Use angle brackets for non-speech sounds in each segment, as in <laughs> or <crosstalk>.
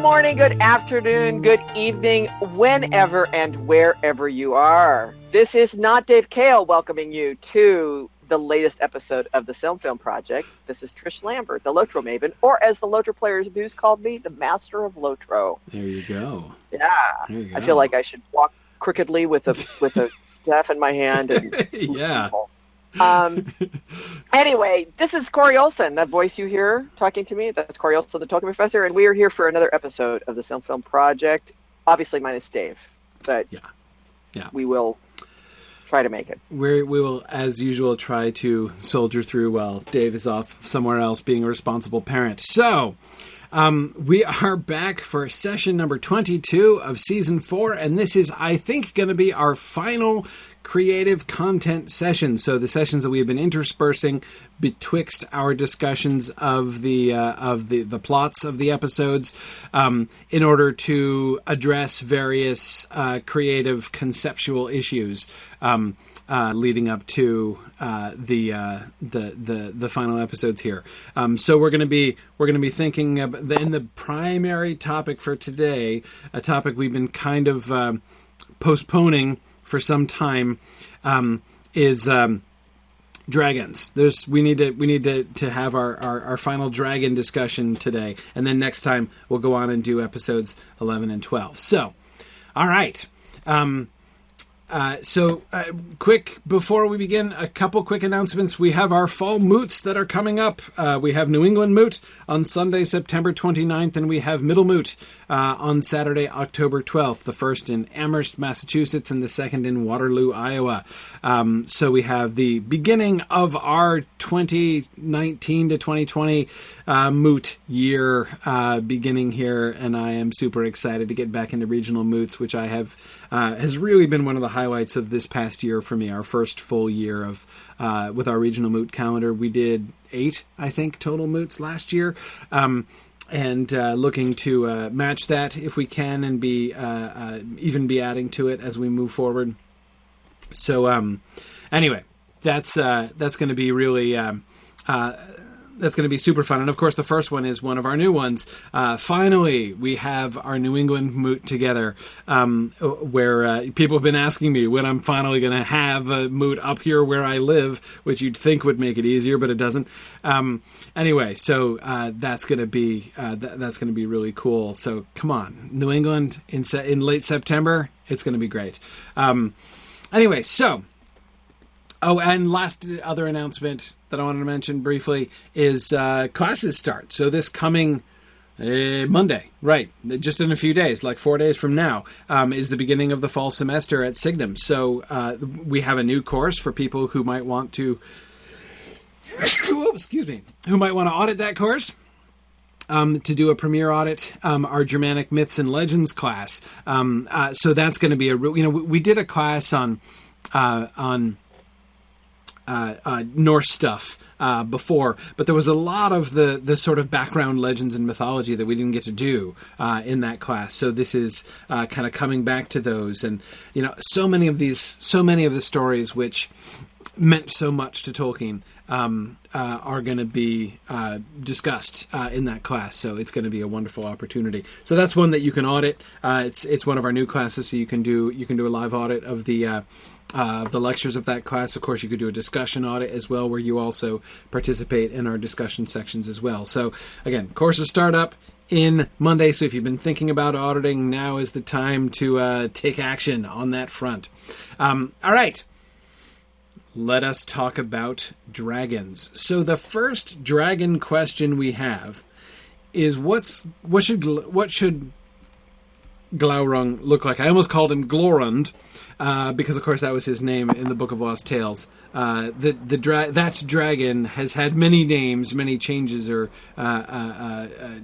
morning, good afternoon, good evening, whenever and wherever you are. This is not Dave Kale welcoming you to the latest episode of the Silm Film Project. This is Trish Lambert, the Lotro Maven, or as the Lotro Players News called me, the Master of Lotro. There you go. Yeah, you I feel like I should walk crookedly with a with a <laughs> staff in my hand and yeah. Um, anyway, this is Corey Olsen, that voice you hear talking to me. That's Corey Olsen, the Tolkien Professor, and we are here for another episode of the Silm Film Project. Obviously, minus Dave, but Yeah. Yeah. we will try to make it. we we will, as usual, try to soldier through while Dave is off somewhere else being a responsible parent. So, um, we are back for session number 22 of season four, and this is, I think, going to be our final creative content session. So, the sessions that we have been interspersing betwixt our discussions of the uh, of the the plots of the episodes um, in order to address various uh, creative conceptual issues um, uh, leading up to uh, the, uh, the the the final episodes here. Um, so we're going to be we're going to be thinking of in the primary topic for today, a topic we've been kind of um postponing for some time, um, is. Um, dragons. There's we need to we need to, to have our, our, our final dragon discussion today, and then next time we'll go on and do episodes eleven and twelve. So, all right. Um, uh, so, uh, quick before we begin, a couple quick announcements. We have our fall moots that are coming up. Uh, we have New England Moot on Sunday, September 29th, and we have Middle Moot uh, on Saturday, October 12th. The first in Amherst, Massachusetts, and the second in Waterloo, Iowa. Um, so we have the beginning of our 2019 to 2020 uh, moot year uh, beginning here, and I am super excited to get back into regional moots, which I have uh, has really been one of the highlights of this past year for me. Our first full year of uh, with our regional moot calendar, we did eight, I think, total moots last year. Um, and uh, looking to uh, match that if we can, and be uh, uh, even be adding to it as we move forward. So, um, anyway, that's uh, that's going to be really um, uh, that's going to be super fun. And of course, the first one is one of our new ones. Uh, finally, we have our New England moot together, um, where uh, people have been asking me when I'm finally going to have a moot up here where I live, which you'd think would make it easier, but it doesn't. Um, anyway, so uh, that's going to be uh, th- that's going to be really cool. So come on, New England in se- in late September, it's going to be great. Um, anyway, so Oh, and last other announcement that I wanted to mention briefly is uh, classes start. So this coming uh, Monday, right, just in a few days, like four days from now, um, is the beginning of the fall semester at Signum. So uh, we have a new course for people who might want to, <coughs> Whoa, excuse me, who might want to audit that course um, to do a premiere audit, um, our Germanic myths and legends class. Um, uh, so that's going to be a real, you know, we, we did a class on uh, on uh, uh, Norse stuff uh, before, but there was a lot of the the sort of background legends and mythology that we didn't get to do uh, in that class. So this is uh, kind of coming back to those, and you know, so many of these, so many of the stories which meant so much to Tolkien um, uh, are going to be uh, discussed uh, in that class. So it's going to be a wonderful opportunity. So that's one that you can audit. Uh, it's it's one of our new classes, so you can do you can do a live audit of the. Uh, uh, the lectures of that class. Of course, you could do a discussion audit as well, where you also participate in our discussion sections as well. So, again, courses start up in Monday. So, if you've been thinking about auditing, now is the time to uh, take action on that front. Um, all right let us talk about dragons. So the first dragon question we have is what's what should what should Glaurung look like? I almost called him Glorund uh, because, of course, that was his name in the Book of Lost Tales. Uh, the the dra- that dragon has had many names, many changes or uh, uh, uh, uh,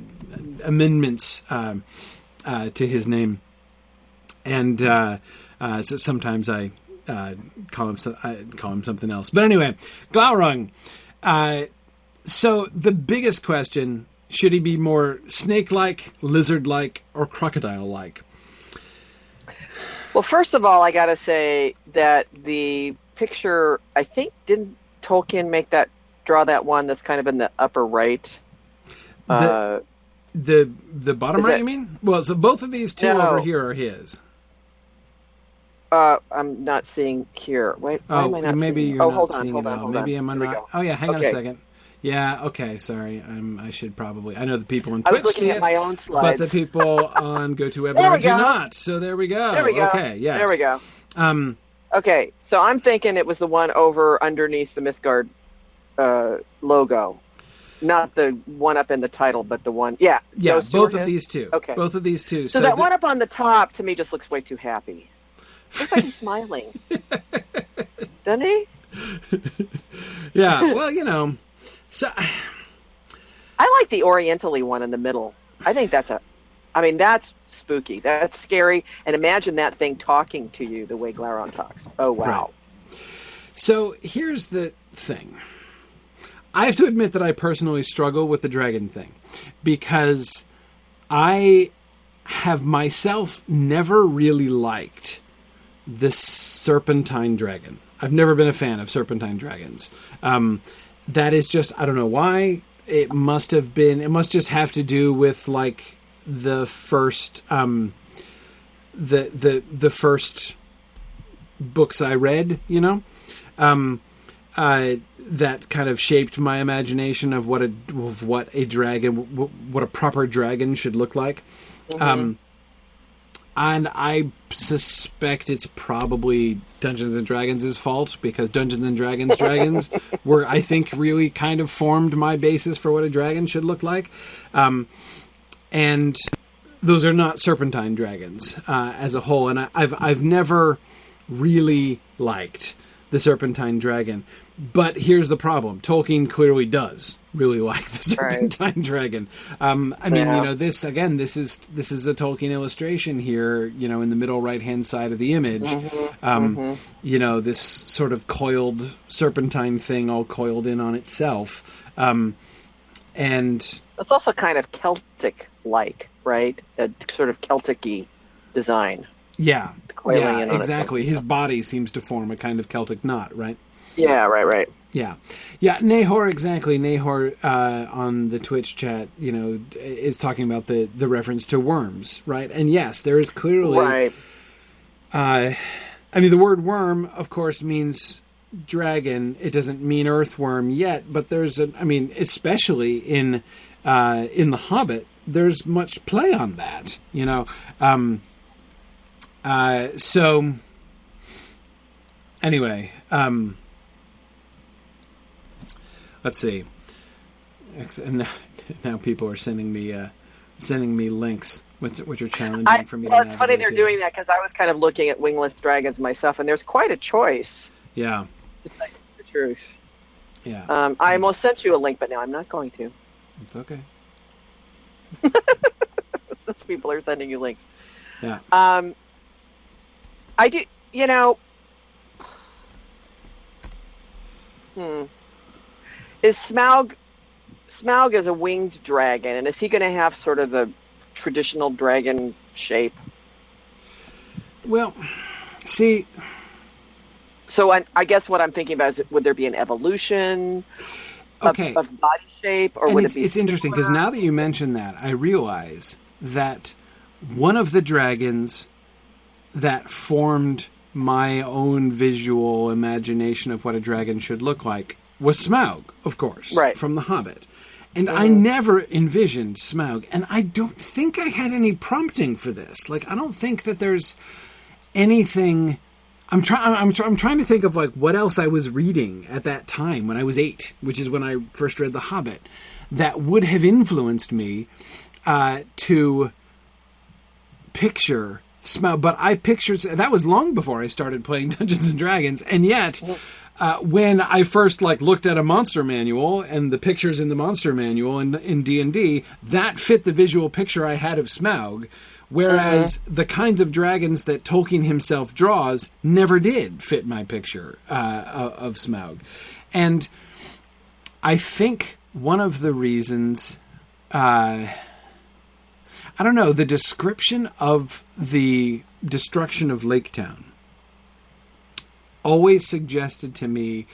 amendments um, to his name, and so sometimes I uh, call him so- I call him something else. But anyway, Glaurung. Uh, so the biggest question: Should he be more snake-like, lizard-like, or crocodile-like? Well, first of all, I got to say that the picture, I think, didn't Tolkien make that draw that one that's kind of in the upper right? Uh, The the bottom right, it- you mean? Well, so both of these two No. over here are his. Uh, I'm not seeing here. Wait, why Oh, am I not maybe seeing? you're oh, not hold on, seeing hold it on, all. hold Maybe on. am I Here we not? Oh yeah, hang on a second. Yeah, okay, sorry. I'm, I should probably. I know the people on I Twitch was looking see at it, my own but the people on GoToWebinar do not. So there we go. there we go. Okay, yes. There we go. Um, Okay, so I'm thinking it was the one over underneath the Mythgard uh, logo, not the one up in the title, but the one. Yeah, yeah, both of his? these two. Okay. Both of these two. So, that the- one up on the top to me just looks way too happy. Looks like he's smiling, doesn't he? <laughs> Yeah, well, you know, so <sighs> I like the Orientally one in the middle. I think that's a. I mean, that's spooky. That's scary. And imagine that thing talking to you the way Glaurung talks. Oh wow. So here's the thing. I have to admit that I personally struggle with the dragon thing because I have myself never really liked the serpentine dragon. I've never been a fan of serpentine dragons. Um, that is just I don't know why. It must have been. It must just have to do with like the first um, the the the first books I read. You know, um, uh, that kind of shaped my imagination of what a of what a dragon, what a proper dragon should look like. Um, and I suspect it's probably Dungeons and Dragons' fault because Dungeons and Dragons <laughs> dragons were, I think, really kind of formed my basis for what a dragon should look like. Um, and those are not serpentine dragons uh, as a whole, and I, I've I've never really liked the serpentine dragon. But here's the problem: Tolkien clearly does really <laughs> like the Right. serpentine dragon. Um, I mean, Yeah. you know, this again, this is this is a Tolkien illustration here. You know, in the middle right hand side of the image, Mm-hmm. um, you know, this sort of coiled serpentine thing, all coiled in on itself. Um, and It's also kind of Celtic-like, right? A sort of Celtic-y design. yeah, yeah, exactly. His body seems to form a kind of Celtic knot, right? Yeah, right, right. Yeah, yeah. Nahor exactly. Nahor uh, on the Twitch chat, you know, is talking about the the reference to worms, right? And yes, there is clearly. Right. Uh, I mean, the word worm, of course, means dragon. It doesn't mean earthworm yet, but there's a. I mean, especially in uh, in the Hobbit, there's much play on that. You know, um, uh, so anyway. Um, let's see. And <laughs> now, people are sending me uh, sending me links, which, which are challenging I, for me. well, to it's funny they're to. doing that because I was kind of looking at wingless dragons myself, and there's quite a choice. Yeah, tell you the truth. yeah, Um, I almost sent you a link, but now I'm not going to. it's okay. <laughs> Those people are sending you links. Yeah, Um, I do, you know. <sighs> Hmm. Is Smaug? Smaug is a winged dragon, and is he going to have sort of the traditional dragon shape? well, see, So I, I guess what I'm thinking about is, would there be an evolution of, okay, of body shape, or and would it's it be? it's interesting because now that you mention that, I realize that one of the dragons that formed my own visual imagination of what a dragon should look like was Smaug, of course, Right. Mm-hmm. from The Hobbit. And I never envisioned Smaug, and I don't think I had any prompting for this. Like, I don't think that there's anything. I'm trying. I'm, try- I'm trying to think of like what else I was reading at that time when I was eight, which is when I first read The Hobbit, that would have influenced me uh, to picture Smaug. But I pictured that was long before I started playing <laughs> Dungeons and Dragons, and yet. Uh, when I first like looked at a monster manual and the pictures in the monster manual in in D and D, that fit the visual picture I had of Smaug, whereas the kinds of dragons that Tolkien himself draws never did fit my picture uh, of of Smaug, and I think one of the reasons. Uh, I don't know the description of the destruction of Lake Town always suggested to me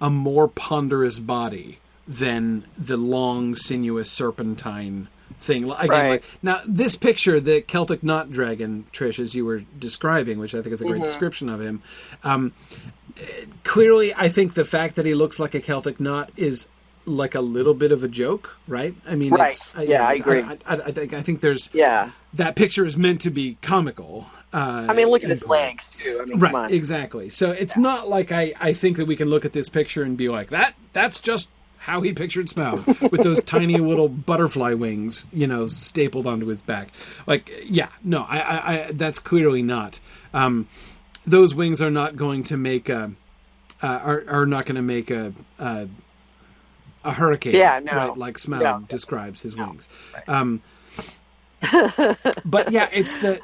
a more ponderous body than the long, sinuous serpentine thing. Again, Right. like, now this picture, the Celtic knot dragon, Trish, as you were describing, which I think is a great Mm-hmm. description of him. Um, clearly, I think the fact that he looks like a Celtic knot is like a little bit of a joke, right? I mean, Right. It's, Yeah, I agree. I, I, I think I think there's Yeah. that picture is meant to be comical. Uh, I mean, look at his part. legs too. I mean, Right, exactly. So it's not like I, I think that we can look at this picture and be like that. That's just how he pictured Smaug with those <laughs> tiny little butterfly wings, you know, stapled onto his back. Like, yeah, no, I, I, I that's clearly not. Um, those wings are not going to make a, uh, are are not going to make a. a a hurricane, Yeah, no. right? Like Smaug No. describes his wings. Right. Um, <laughs> but yeah, it's the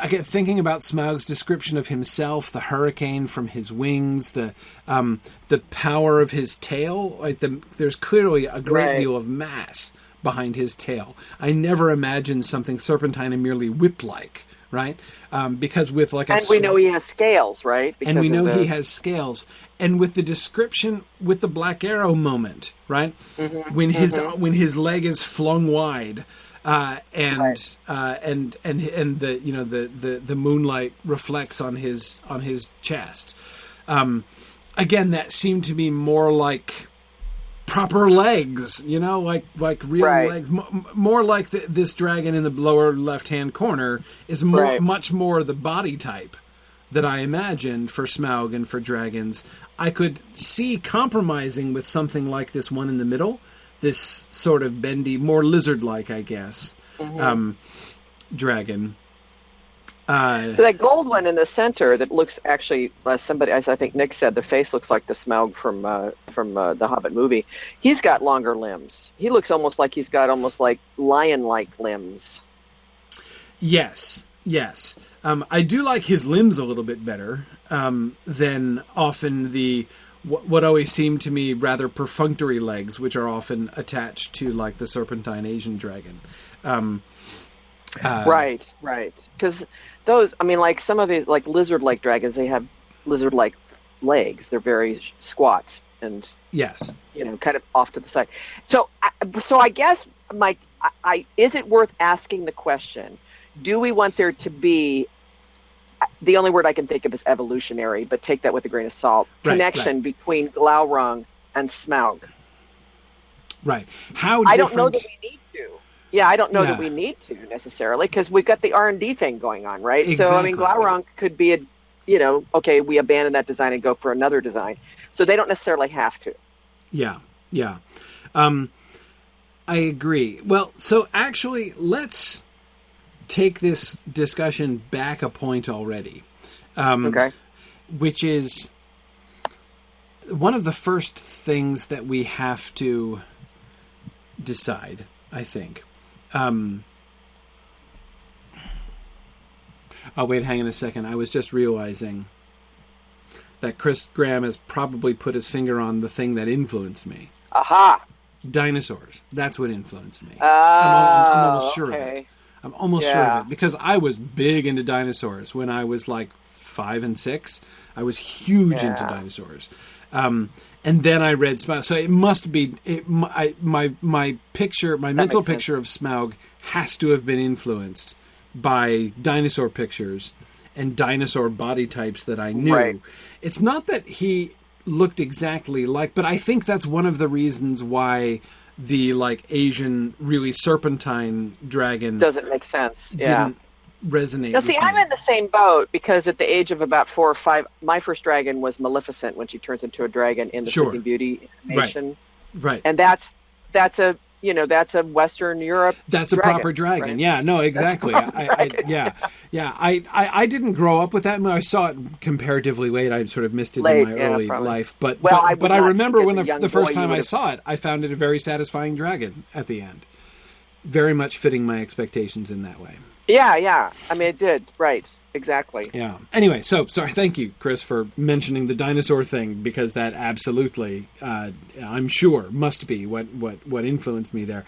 I get thinking about Smaug's description of himself, the hurricane from his wings, the um, the power of his tail. Like the, there's clearly a great Right. deal of mass behind his tail. I never imagined something serpentine and merely whip-like, right? Um, because with like a And we know he has scales, right? and we know the- he has scales. And with the description, with the Black Arrow moment, right, Mm-hmm. when his when his leg is flung wide, uh, and Right. uh, and and and the you know the, the the moonlight reflects on his on his chest. Um, again, that seemed to be more like proper legs, you know, like like real Right. legs, M- more like the, this dragon in the lower left hand corner is more Right. much more the body type that I imagined for Smaug and for dragons. I could see compromising with something like this one in the middle, this sort of bendy, more lizard-like, I guess, um, dragon. Uh, that gold one in the center that looks actually, as somebody, as I think Nick said, the face looks like the Smaug from uh, from uh, the Hobbit movie. He's got longer limbs. He looks almost like he's got almost like lion-like limbs. Yes, yes. Um, I do like his limbs a little bit better um, than often the what, what always seem to me rather perfunctory legs, which are often attached to like the serpentine Asian dragon. Um, uh, right, right. Because those, I mean, like some of these, like lizard-like dragons, they have lizard-like legs. They're very squat and Yes. you know, kind of off to the side. So, I- so I guess, Mike, I, I is it worth asking the question? Do we want there to be? The only word I can think of is evolutionary, but take that with a grain of salt. Right, Connection right. between Glaurung and Smaug. Right. How I don't know that we need to. Yeah, I don't know Yeah. that we need to necessarily because we've got the R and D thing going on, right? Exactly. So I mean, Glaurung could be a, you know, okay, we abandon that design and go for another design. So they don't necessarily have to. Yeah, yeah. Um, I agree. Well, so actually, let's take this discussion back a point already. Um, Okay. Which is one of the first things that we have to decide, I think. Um, oh, wait, hang on a second. I was just realizing that Chris Graham has probably put his finger on the thing that influenced me. Aha. Dinosaurs. That's what influenced me. Oh, I'm, al- I'm almost sure of okay. it. I'm almost sure of it because I was big into dinosaurs when I was like five and six. I was huge into dinosaurs. Um, and then I read Smaug. So it must be it, my my my picture, my mental makes sense. picture of Smaug has to have been influenced by dinosaur pictures and dinosaur body types that I knew. Right. It's not that he looked exactly like, but I think that's one of the reasons why the like Asian, really serpentine dragon Doesn't make sense. Yeah. resonate. Now, see, with I'm in the same boat because at the age of about four or five, my first dragon was Maleficent when she turns into a dragon in the Sure. Sleeping Beauty animation, right. and that's that's a you know that's a Western Europe. That's a proper dragon. right? Yeah, no, exactly. I, I, yeah, yeah. I, I, I didn't grow up with that. I, saw it comparatively late. I sort of missed it Late, in my yeah, early probably. life. But Well, but, I but I remember when the, the first time I saw it, I found it a very satisfying dragon at the end. Very much fitting my expectations in that way. Yeah, yeah. I mean, it did. Right. Exactly. Yeah. Anyway, so sorry. Thank you, Chris, for mentioning the dinosaur thing because that absolutely, uh, I'm sure, must be what what what influenced me there.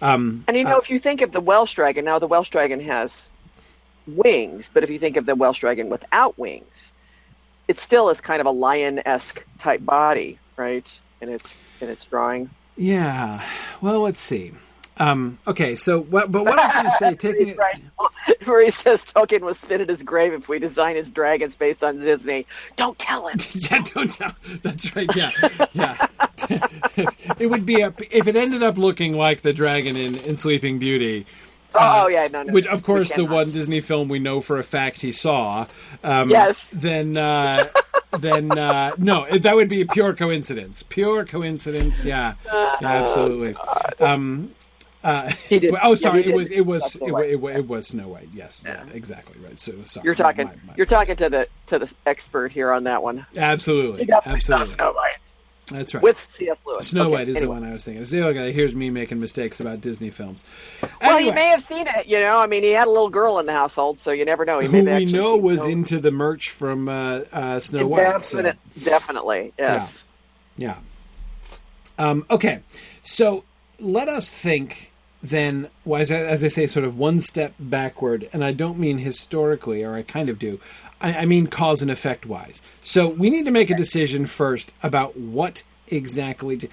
Um, And you know, if you think of the Welsh dragon, now the Welsh dragon has wings, but if you think of the Welsh dragon without wings, it still is kind of a lion-esque type body, right? In its in its drawing. Yeah. Well, let's see. Um, okay, so what? But what I was going to say, <laughs> taking it, where <laughs> he says Tolkien was spit at his grave if we design his dragons based on Disney. Don't tell him. <laughs> yeah, don't tell. That's right. Yeah, yeah. it would be a if it ended up looking like the dragon in, in Sleeping Beauty. Oh, oh yeah, no, no. Which, of course, the one Disney film we know for a fact he saw. Um, Yes. Then, uh, then uh, no, that would be a pure coincidence. Pure coincidence. Yeah, yeah absolutely. Um, uh, He did- Oh, sorry. he it was. It was. It, Snow wa- White. it, it was Snow White. Yes. Yeah. Exactly. Right. So sorry. You're talking. My- my- You're talking to the to the expert here on that one. Absolutely. You definitely saw Absolutely. Snow White That's right. with C.S. Lewis. Snow Okay, White is anyway. the one I was thinking. See, okay, here's me making mistakes about Disney films. Well, he may have seen it. You know, I mean, he had a little girl in the household, so you never know. He who we know was Snow- into the merch from uh, uh, Snow White. so- definitely, yes. Yeah. Um, okay, so let us think then, well, as, I, as I say, sort of one step backward, and I don't mean historically, or I kind of do. I, I mean cause and effect wise. So we need to make a decision first about what exactly,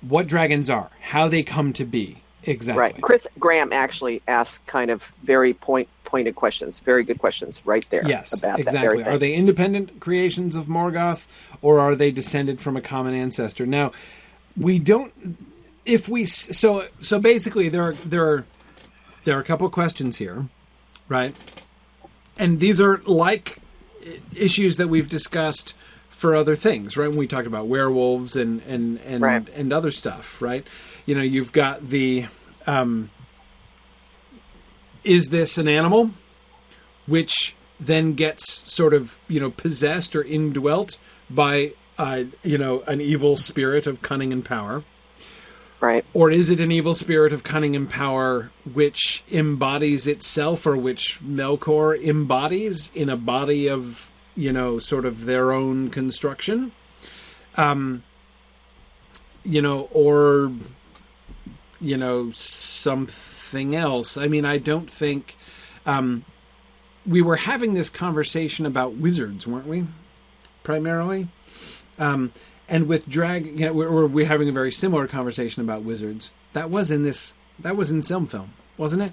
what dragons are, how they come to be exactly. Right. Chris Graham actually asked kind of very point pointed questions, very good questions right there. Yes, about that exactly. Are they independent creations of Morgoth, or are they descended from a common ancestor? Now, we don't. If we so so basically there are there are there are a couple of questions here, right? And these are like issues that we've discussed for other things, right? When we talked about werewolves and and and Right. and other stuff, right? You know, you've got the um, is this an animal? which then gets sort of you know possessed or indwelt by uh, you know an evil spirit of cunning and power Right. or is it an evil spirit of cunning and power which embodies itself or which melkor embodies in a body of you know sort of their own construction um you know or you know something else i mean i don't think um we were having this conversation about wizards, weren't we? Primarily, um, and with drag, you know, we're, we're having a very similar conversation about wizards. That was in this. That was in Silm Film, wasn't it?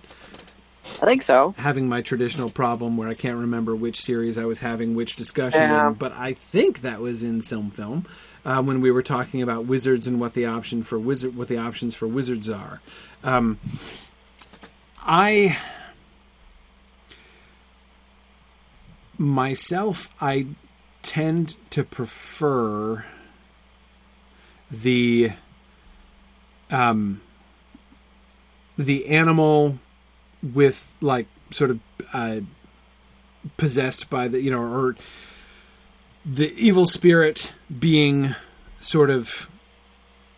I think so. Having my traditional problem where I can't remember which series I was having which discussion Yeah. in, but I think that was in Silm Film uh, when we were talking about wizards and what the option for wizard, what the options for wizards are. Um, I myself, I tend to prefer the um, the animal with like sort of uh, possessed by the you know or the evil spirit being sort of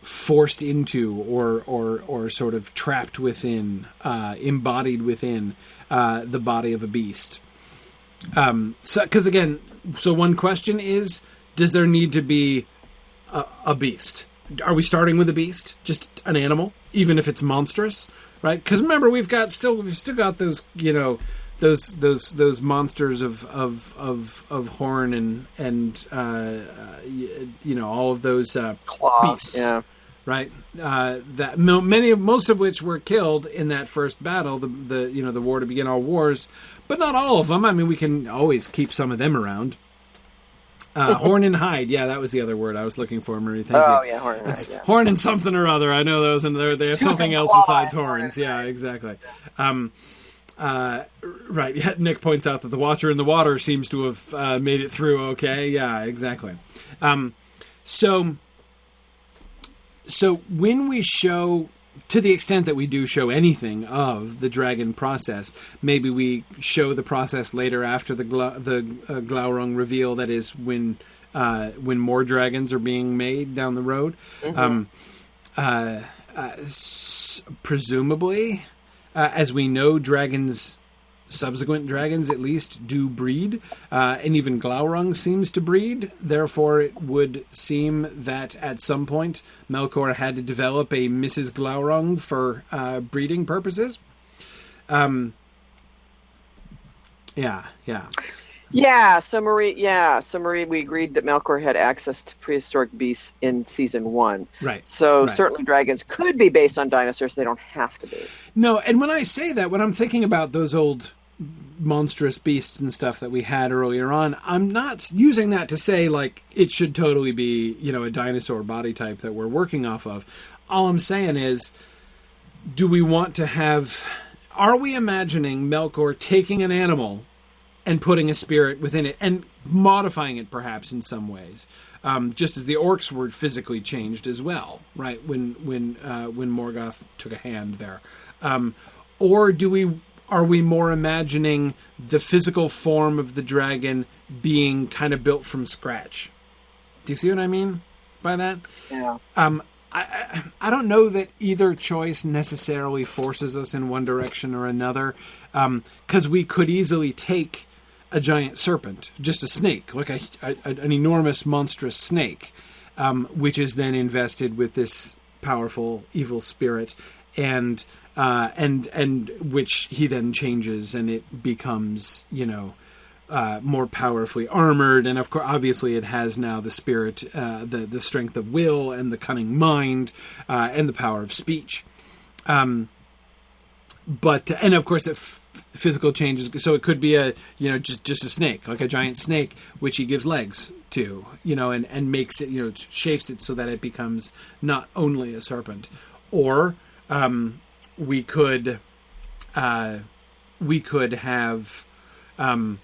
forced into or or or sort of trapped within uh, embodied within uh, the body of a beast. Um so because again so one question is does there need to be a, a beast are we starting with a beast just an animal even if it's monstrous right because remember we've got still we've still got those you know those those those monsters of of of of horn and and uh, uh you know all of those uh Claw. beasts Yeah. right? Uh, that many of most of which were killed in that first battle, the the you know the war to begin all wars, but not all of them. I mean, we can always keep some of them around. Uh, horn and hide, yeah, that was the other word I was looking for, Marie. Thank Oh you. yeah, horn. It's yeah. horn and something or other. I know those, and they're, they have something else besides and horn horns. Yeah, exactly. Um, uh, right. Yeah, Nick points out that the Watcher in the water seems to have uh, made it through. Okay. Yeah, exactly. Um, so, so when we show, to the extent that we do show anything of the dragon process, maybe we show the process later after the Gla- the uh, Glaurung reveal. That is when uh, when more dragons are being made down the road. Um, uh, uh, s- presumably, uh, as we know, dragons, subsequent dragons at least, do breed, uh, and even Glaurung seems to breed. Therefore, it would seem that at some point Melkor had to develop a Mrs. Glaurung for uh, breeding purposes. Um, yeah, yeah. Yeah, so Marie, yeah, so Marie, we agreed that Melkor had access to prehistoric beasts in season one. Right. So right. certainly dragons could be based on dinosaurs; they don't have to be. No, and when I say that, when I'm thinking about those old monstrous beasts and stuff that we had earlier on, I'm not using that to say like it should totally be you know a dinosaur body type that we're working off of. All I'm saying is, do we want to have? Are we imagining Melkor taking an animal? and putting a spirit within it and modifying it perhaps in some ways. Um, just as the orcs were physically changed as well, right? When when uh, when Morgoth took a hand there, um, or do we are we more imagining the physical form of the dragon being kind of built from scratch? Do you see what I mean by that? Yeah. Um, I, I don't know that either choice necessarily forces us in one direction or another, because um, we could easily take a giant serpent, just a snake, like a, a an enormous, monstrous snake, um, which is then invested with this powerful evil spirit, and uh, and and which he then changes, and it becomes, you know. Uh, more powerfully armored, and of course, obviously, it has now the spirit, uh, the the strength of will, and the cunning mind, uh, and the power of speech. Um, but and of course, the f- physical changes. So it could be a you know just just a snake, like a giant snake, which he gives legs to, you know, and and makes it you know shapes it so that it becomes not only a serpent, or um, we could uh, we could have. Um,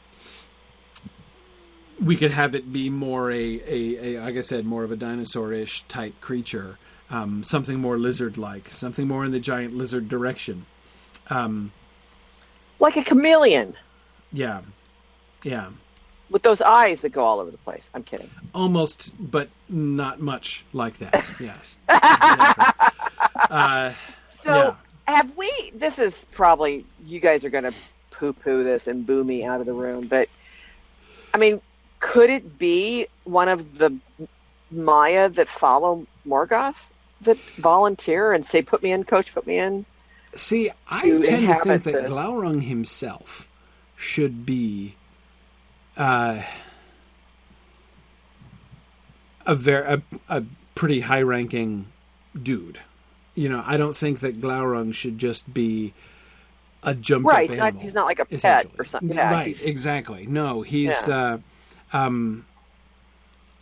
we could have it be more a, a, a, like I said, more of a dinosaur-ish type creature, um, something more lizard-like, something more in the giant lizard direction. Um, like a chameleon. Yeah, yeah. With those eyes that go all over the place. I'm kidding. Almost, but not much like that. <laughs> yes. Exactly. <laughs> Uh, so yeah. Have we? This is probably you guys are going to poo-poo this and boo me out of the room, but I mean, could it be one of the Maya that follow Morgoth that volunteer and say, "Put me in, coach. Put me in." See, I to tend to think that the- Glaurung himself should be uh, a very a, a pretty high-ranking dude. You know, I don't think that Glaurung should just be a jump Right, up not- animal. he's not like a pet or something. Yeah, right, exactly. No, he's. Yeah. Uh, um,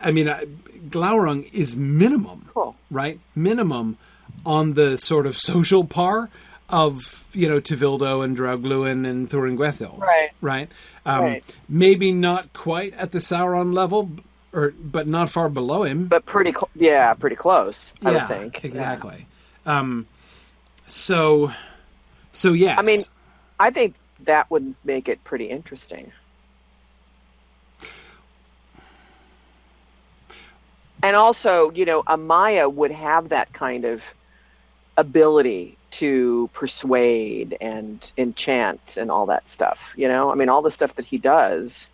I mean, uh, Glaurung is minimum Cool. right? Minimum on the sort of social par of you know Tevildo and Draugluin and Thuringwethil, Right. Right. Um, Right. Maybe not quite at the Sauron level, or but not far below him. But pretty, cl- yeah, pretty close. I yeah, would think exactly. Um, so, so yes. I mean, I think that would make it pretty interesting. And also, you know, a Maya would have that kind of ability to persuade and enchant and all that stuff. You know, I mean, all the stuff that he does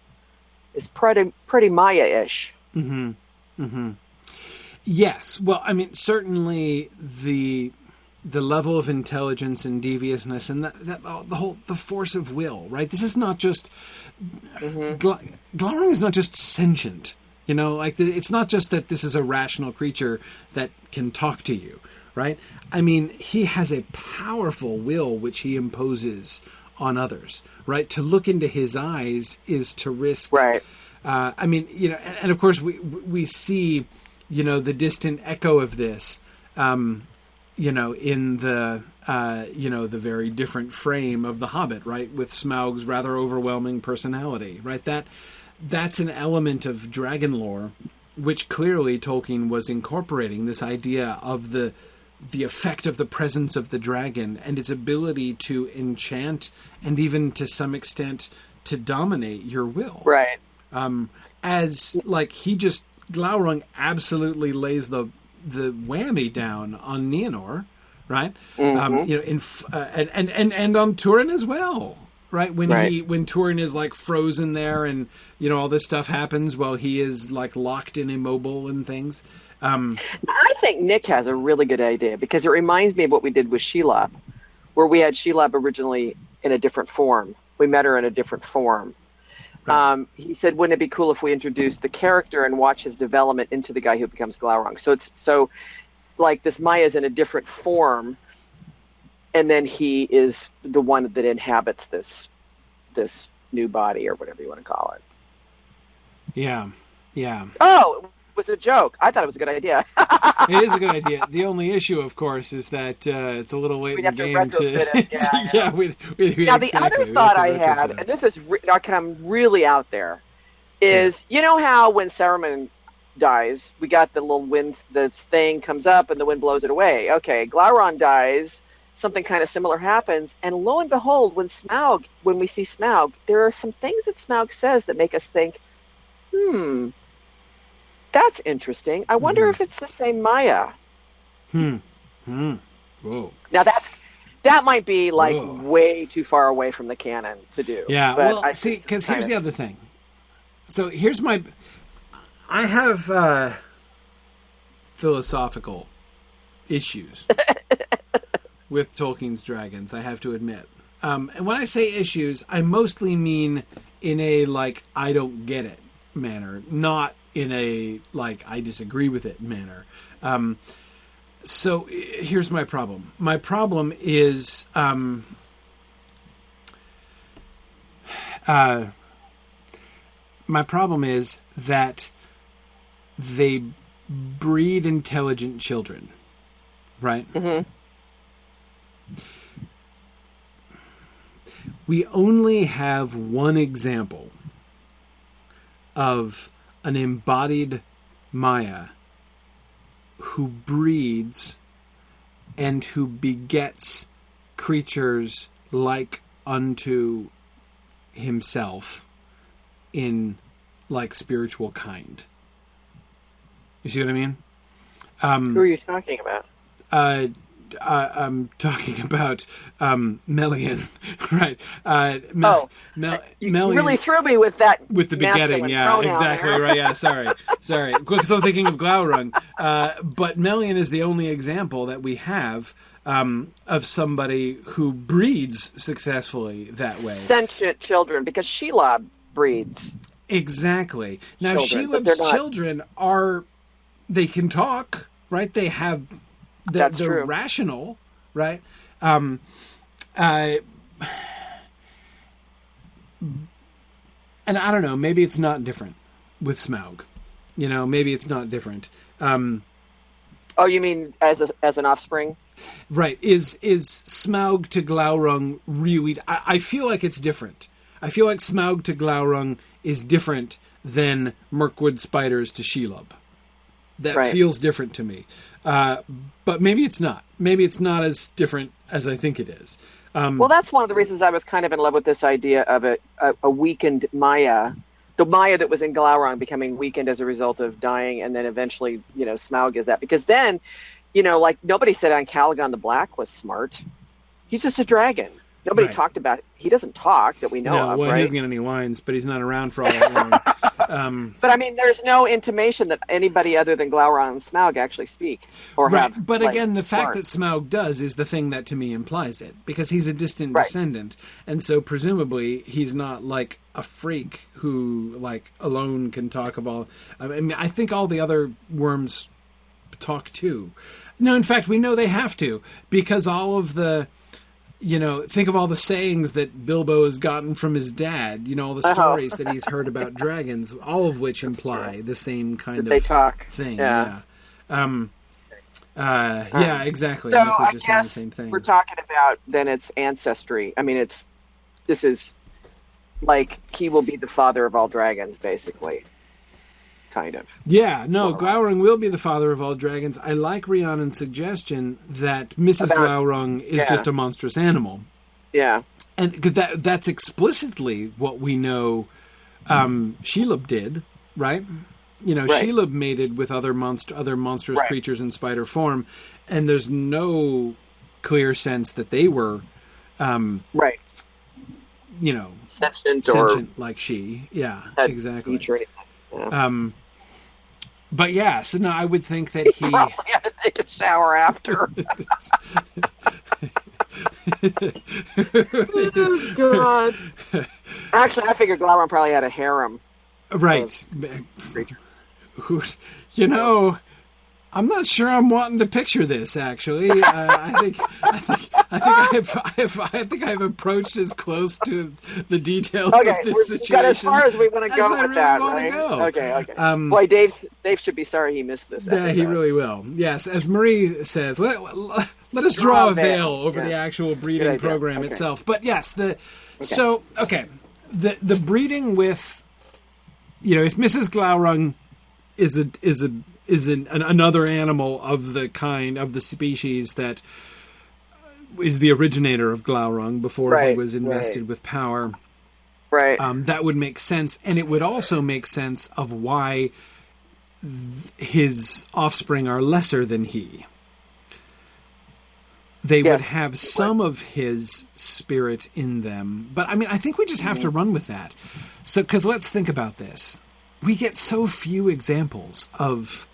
is pretty pretty Maya-ish. hmm hmm Yes. Well, I mean, certainly the the level of intelligence and deviousness and that, that the whole the force of will, right? This is not just Gla- Glaurung is not just sentient. You know, like the, it's not just that this is a rational creature that can talk to you, right? I mean, he has a powerful will which he imposes on others, right? To look into his eyes is to risk Right. uh, I mean, you know, and, and of course we we see, you know, the distant echo of this, um, you know, in the uh, you know the very different frame of the Hobbit, right, with Smaug's rather overwhelming personality, right? That that's an element of dragon lore, which clearly Tolkien was incorporating this idea of the the effect of the presence of the dragon and its ability to enchant and even to some extent to dominate your will Right. um, as like he just Glaurung absolutely lays the the whammy down on Nienor, right? Um, you know, in uh, and, and and and on Turin as well, right? When Right. he when Turin is like frozen there, and you know all this stuff happens while he is like locked and immobile and things. Um, I think Nick has a really good idea because it reminds me of what we did with Shelob, where we had Shelob originally in a different form. We met her in a different form. Um, he said, "Wouldn't it be cool if we introduced the character and watch his development into the guy who becomes Glaurung?" So it's so like this Maya is in a different form, and then he is the one that inhabits this this new body or whatever you want to call it. Yeah, yeah. Oh, was a joke. I thought it was a good idea. <laughs> it is a good idea. The only issue, of course, is that uh, it's a little late We'd in the to game to. it, <laughs> yeah, to- yeah, we, we, we- now the exactly. other thought I to had, and this is re- I'm really out there, is you know how when Saruman dies, we got the little wind, the thing comes up and the wind blows it away. Okay, Glaurung dies, something kind of similar happens, and lo and behold, when Smaug, when we see Smaug, there are some things that Smaug says that make us think, hmm, that's interesting. I wonder Mhm. if it's the same Maya. Hmm. Hmm. Whoa. Now that's that might be like Whoa. way too far away from the canon to do. Yeah. but well, I see, because here's kinda- the other thing. So here's my. I have uh, philosophical issues <laughs> with Tolkien's dragons. I have to admit. Um, and when I say issues, I mostly mean in a like I don't get it manner, not in a like I disagree with it manner. Um, so here's my problem. My problem is um, uh, my problem is that they breed intelligent children, right? Mhm. We only have one example of an embodied Maya who breeds and who begets creatures like unto himself in like spiritual kind. You see what I mean? Um, Who are you talking about? uh, uh, I'm talking <laughs> about um, Melian, <laughs> right? Uh, Mel- Oh, Mel- You Melian really threw me with that. with the begetting, yeah, exactly, there. right? Yeah, sorry, <laughs> sorry, because I'm thinking of Glaurung. Uh, but Melian is the only example that we have um, of somebody who breeds successfully that way. Sentient children, because Shelob breeds. Exactly. Now, Children, Shelob's not- children are they can talk, right? They have they're, That's they're true. rational, right? Um, uh, and I don't know. Maybe it's not different with Smaug. You know, maybe it's not different. Um, Oh, you mean as a, as an offspring? Right. Is is Smaug to Glaurung really I, I feel like it's different. I feel like Smaug to Glaurung is different than Mirkwood spiders to Shelob. That Right. feels different to me. Uh, but maybe it's not. Maybe it's not as different as I think it is. Um, Well, that's one of the reasons I was kind of in love with this idea of a, a, a weakened Maya. The Maya that was in Glaurung becoming weakened as a result of dying, and then eventually, you know, Smaug is that. Because then, you know, like nobody said Ancalagon the Black was smart. He's just a dragon. Nobody Right. talked about. He doesn't talk that we know no, of, well, right? he doesn't get any lines, but he's not around for all that long. <laughs> um, But I mean, there's no intimation that anybody other than Glaurung and Smaug actually speak or right. have. But like, again, the fact that Smaug does is the thing that to me implies it because he's a distant Right. descendant, and so presumably he's not like a freak who like alone can talk of all. I mean, I think all the other worms talk too. No, in fact, we know they have to because all of the. You know, think of all the sayings that Bilbo has gotten from his dad. You know, all the Oh. stories that he's heard about <laughs> dragons, all of which imply the same kind they of talk. thing. Yeah. Yeah. Um. Uh. Yeah. Exactly. So I saying the same thing. we're talking about then it's ancestry. I mean, it's this is like he will be the father of all dragons, basically. Kind of. yeah. No. More or less. Glaurung will be the father of all dragons. I like Rhiannon's suggestion that Mrs. About- Glaurung is yeah. just a monstrous animal, Yeah. and that that's explicitly what we know. Um, Shelob did right. You know, Right. Shelob mated with other monst- other monstrous Right. creatures in spider form, and there's no clear sense that they were, um, Right. you know, Sentient or like she. Yeah, exactly. speech or anything. Yeah. Um, but yeah, so no, I would think that he. Probably had to take a shower after. oh, <laughs> God. Actually, I figured Glaurung probably had a harem. right. creature. Who, you know, I'm not sure I'm wanting to picture this. Actually, uh, I think I think I think I've, I've I think I've approached as close to the details Okay, of this situation got as far as we want to go I with really that, right? go. Okay, okay. Um, Boy, Dave, Dave should be sorry he missed this. Yeah, he really will. Yes, as Marie says, let, let us draw a veil over Yeah. the actual breeding program Okay. itself. But yes, the so okay, the the breeding with you know if Mrs. Glaurung is a is a is an, an, another animal of the kind of the species that is the originator of Glaurung before he was invested right. with power Right. um, that would make sense, and it would also make sense of why th- his offspring are lesser than he. They would have some of his spirit in them, but I mean, I think we just have to run with that. So, because let's think about this: we get so few examples of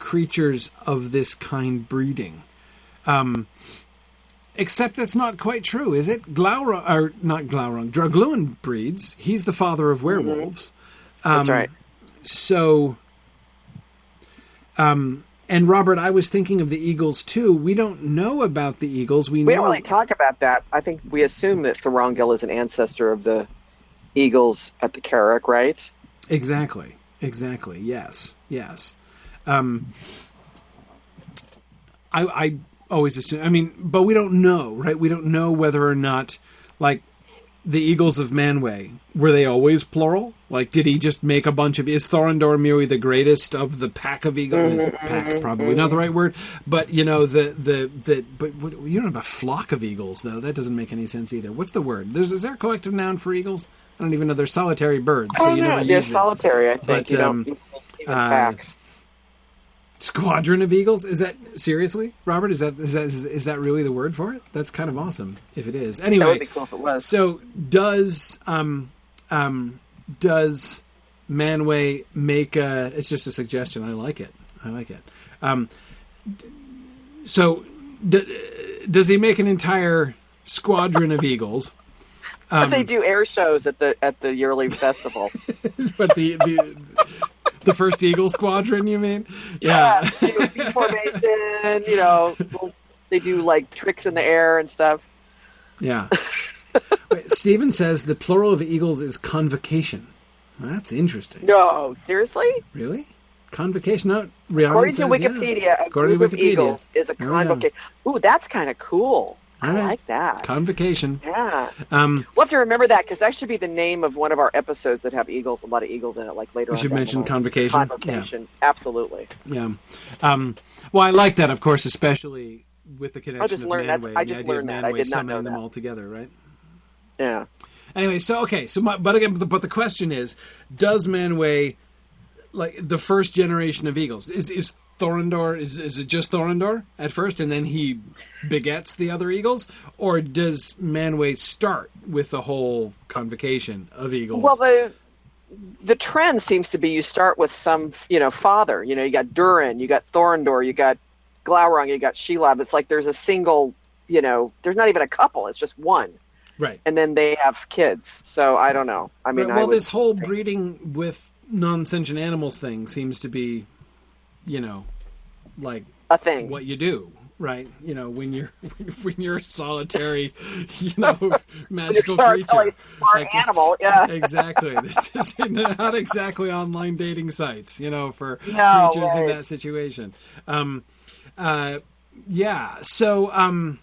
creatures of this kind breeding. Um, Except that's not quite true, is it? Glaurung, or not Glaurung, Draugluin breeds. He's the father of werewolves. That's Um, right. So, um, and Robert, I was thinking of the Eagles too. We don't know about the Eagles. We, We know don't really talk about that. I think we assume that Thorongil is an ancestor of the Eagles at the Carrick, right? exactly, exactly. Yes, yes. Um, I, I always assume. I mean, but we don't know, right? We don't know whether or not, like, the Eagles of Manwë were they always plural? Like, did he just make a bunch of? Is Thorondor merely the greatest of the pack of eagles? Is pack probably not the right word, but you know the the the. But what, you don't have a flock of eagles though. That doesn't make any sense either. What's the word? There's is there a collective noun for eagles? I don't even know. They're solitary birds, so oh, you no, never they're use it. solitary. I think But, you don't um, even uh, facts. Squadron of eagles? Is that seriously, Robert? Is that is that is that really the word for it? That's kind of awesome if it is. That Anyway, would be cool if it was. so does um um does Manwë make a? It's just a suggestion. I like it. I like it. Um, so d- does he make an entire squadron of eagles? <laughs> Um, they do air shows at the at the yearly festival. <laughs> but the the the first eagle squadron, you mean? <laughs> yeah, they do V formation. You know, they do like tricks in the air and stuff. Yeah. <laughs> Wait, Stephen says the plural of eagles is convocation. That's interesting. No, seriously. Really? Convocation? No, Rhiannon According to Wikipedia, yeah. a According group to of Wikipedia. eagles is a There we go. convocation. Ooh, that's kind of cool. I like that. Convocation. yeah, Um, we'll have to remember that because that should be the name of one of our episodes that have eagles, a lot of eagles in it. Like later, we should mention convocation. Convocation, absolutely. Yeah. yeah. Um, well, I like that, of course, especially with the connection just of learned that- Manwë. I the just of learned that. I Manwë did not summoning know them all together, right? Yeah. Anyway, so okay, so my, but again, but the, but the question is, does Manwë like the first generation of eagles is is Thorondor is is it just Thorondor at first, and then he begets the other eagles, or does Manwë start with the whole convocation of eagles? Well, the the trend seems to be you start with some, you know, father. You know, you got Durin, you got Thorondor, you got Glaurung, you got Shelob. It's like there's a single, you know, there's not even a couple. It's just one, right. and then they have kids. So I don't know. I mean, Right, I well, would- this whole breeding with non-sentient animals thing seems to be, you know, like a thing. what you do, right? You know, when you're <laughs> when you're a solitary, <laughs> you know, <laughs> magical creature, smart Like, animal, yeah. exactly. Not exactly online dating sites, you know, for No, creatures in that situation. Um, uh, yeah. So, um,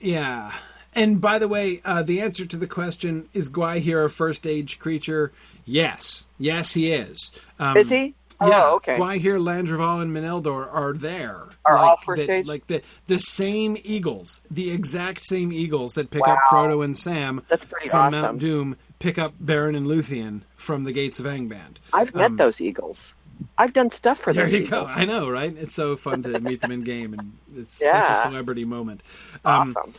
yeah. And by the way, uh, the answer to the question is Gwaihir a first age creature? Yes. Yes, he is. Um, Is he? yeah, Oh, okay. Why here Landroval, and Meneldor are there. Are like, all first that- age? Like the the same eagles, the exact same eagles that pick up Frodo and Sam That's pretty from awesome. Mount Doom, pick up Beren and Luthien from the Gates of Angband. I've met Um, those eagles. I've done stuff for them. There you eagles. go. I know, right? It's so fun to meet them in game, and it's such a celebrity moment. Um, Awesome.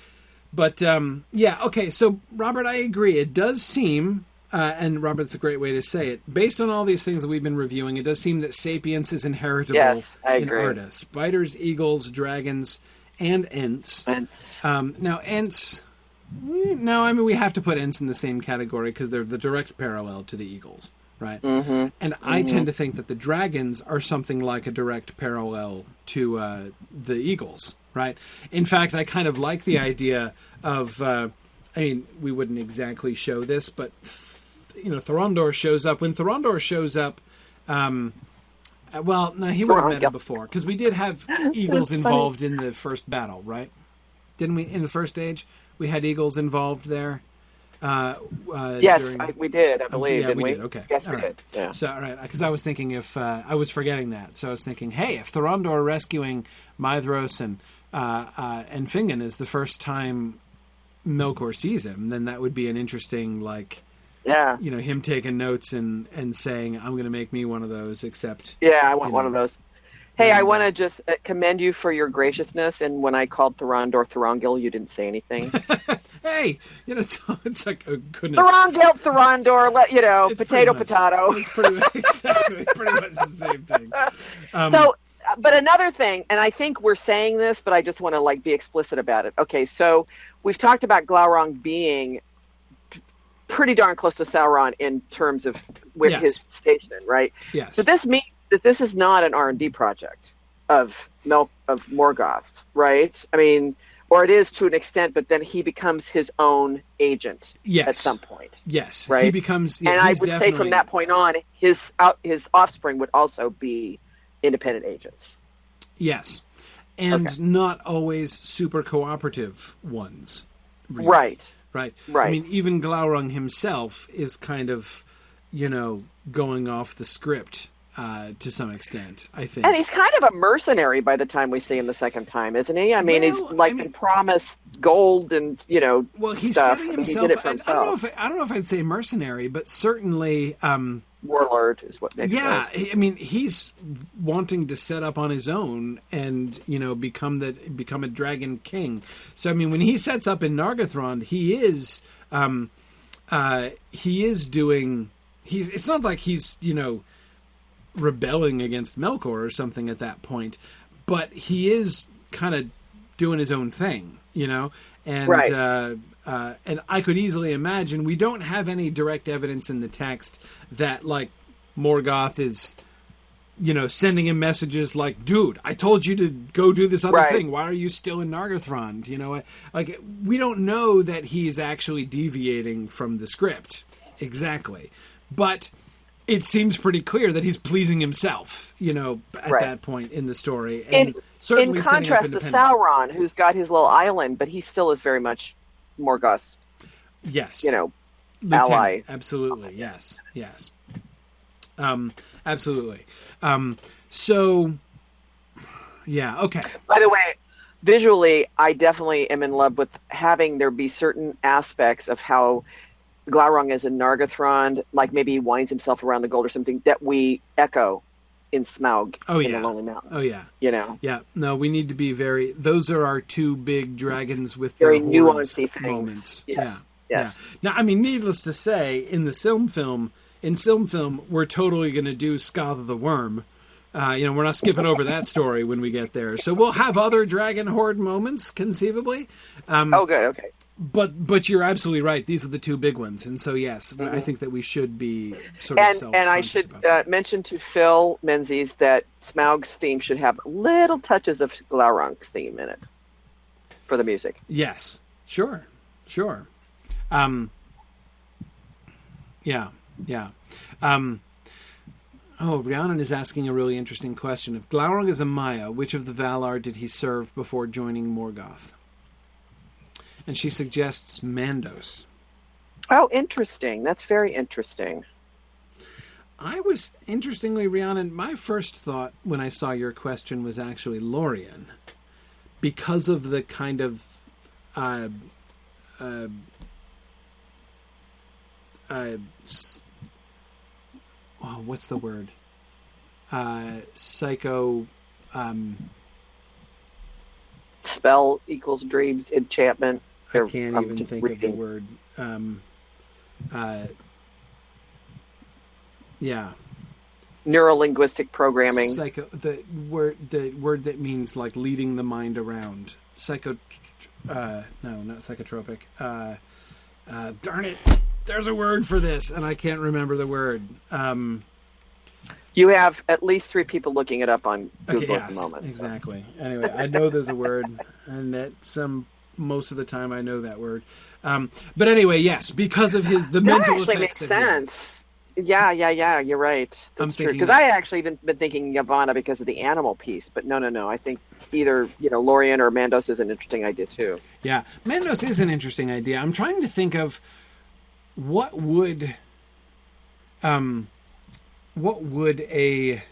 but um, yeah, okay. So Robert, I agree. It does seem, uh, and Robert's a great way to say it. Based on all these things that we've been reviewing, it does seem that sapience is inheritable Yes, I in agree. Arda. Spiders, eagles, dragons, and Ents. Ents. Um, now Ents, mm, no, I mean we have to put Ents in the same category because they're the direct parallel to the Eagles, right? Mm-hmm. And I tend to think that the dragons are something like a direct parallel to uh, the Eagles, right? In fact, I kind of like the idea of. Uh, I mean, we wouldn't exactly show this, but you know, Thorondor shows up when Thorondor shows up. Um, uh, well, no, he would have met him before because we did have <laughs> eagles involved in the first battle, right? Didn't we? In the first age, we had eagles involved there. Uh, uh, Yes, during- I, we did. I believe. yeah, didn't we we did. Okay. Yes, All we right. did. Yeah. So, all right, because I was thinking if uh, I was forgetting that, so I was thinking, hey, if Thorondor rescuing Maedhros and uh, uh, and Fingon is the first time Melkor sees him, then that would be an interesting, like, Yeah. you know, him taking notes and and saying, "I'm going to make me one of those." Except, Yeah, I want one know. of those. Hey, I want to just uh, commend you for your graciousness. And when I called Thorondor Thorongil, you didn't say anything. <laughs> hey, you know, <laughs> it's, it's like, oh, goodness. Thorongil, Thorondor, let you know, It's potato, much- potato. It's pretty <laughs> exactly pretty much the same thing. Um, So, uh, but another thing, and I think we're saying this, but I just want to like be explicit about it. Okay, so we've talked about Glaurung being pretty darn close to Sauron in terms of where Yes. his station, right? yes, So this means that this is not an R and D project of Mel of Morgoth, right? I mean, or it is to an extent, but then he becomes his own agent yes, at some point. yes, right. he becomes. Yeah, and I would say from that point on, his out, his offspring would also be independent agents. Yes. And Okay. not always super cooperative ones. really. Right. Right. Right. I mean, even Glaurung himself is kind of, you know, going off the script uh, to some extent, I think. And he's kind of a mercenary by the time we see him the second time, isn't he? I mean, Well, he's like I mean- promised gold and you know well, he's stuff. setting I mean, he himself. for I, I don't know himself. if I don't know if I'd say mercenary, but certainly, um, warlord is what Nick yeah. says. I mean, he's wanting to set up on his own and you know become the become a dragon king. So I mean, when he sets up in Nargothrond, he is um, uh, he is doing. He's. It's not like he's you know rebelling against Melkor or something at that point, but he is kind of doing his own thing, you know. And Right. uh, uh, and I could easily imagine we don't have any direct evidence in the text that like Morgoth is. You know, sending him messages like, "Dude, I told you to go do this other Right. thing. Why are you still in Nargothrond?" You know, like we don't know that he's actually deviating from the script exactly, but it seems pretty clear that he's pleasing himself. You know, at Right. that point in the story, and In, certainly in contrast to Sauron, who's got his little island, but he still is very much Morgoth's, yes, you know, Lieutenant. ally. Absolutely, yes, yes, um, absolutely. Um, so, yeah, okay, By the way, visually, I definitely am in love with having there be certain aspects of how Glaurung is in Nargothrond, like maybe he winds himself around the gold or something, that we echo in Smaug Oh, in yeah. the Lonely Mountain. oh yeah, You know, yeah. No, we need to be very. Those are our two big dragons with Very their horns nuancey moments. Yes. Yeah, Yes. yeah. Now, I mean, needless to say, in the Silm film, in Silm film, we're totally going to do Scatha the Worm. Uh, you know, we're not skipping over that story when we get there. So we'll have other dragon hoard moments, conceivably. Um, oh, good, okay. But but you're absolutely right. These are the two big ones, and so yes, I think that we should be sort of Mm-hmm. And and I should uh, mention to Phil Menzies that Smaug's theme should have little touches of Glaurung's theme in it for the music. Yes, sure, sure. Um, yeah, yeah. Um, oh, Rhiannon is asking a really interesting question. If Glaurung is a Maia, which of the Valar did he serve before joining Morgoth? And she suggests Mandos. Oh, interesting. That's very interesting. I was interestingly, Rhiannon. My first thought when I saw your question was actually Lorien, because of the kind of uh, uh, uh, oh, what's the word? Uh, psycho. Um, Spell equals dreams, enchantment. I can't I'm even think of the word. Um, uh, yeah. Neurolinguistic programming. Psycho, the word the word that means like leading the mind around. psycho. Uh, no, not psychotropic. Uh, uh, darn it! There's a word for this, and I can't remember the word. Um, You have at least three people looking it up on Google okay, at the yes, moment. so. exactly. Anyway, I know there's a word, and that some most of the time I know that word. Um, but anyway, yes, because of his the That mental actually effects makes sense. Yeah, yeah, yeah. You're right. I'm That's true. thinking Because I actually even been thinking Yavanna because of the animal piece, but no, no, no. I think either you know Lorien or Mandos is an interesting idea too. Yeah, Mandos is an interesting idea. I'm trying to think of what would, um, what would a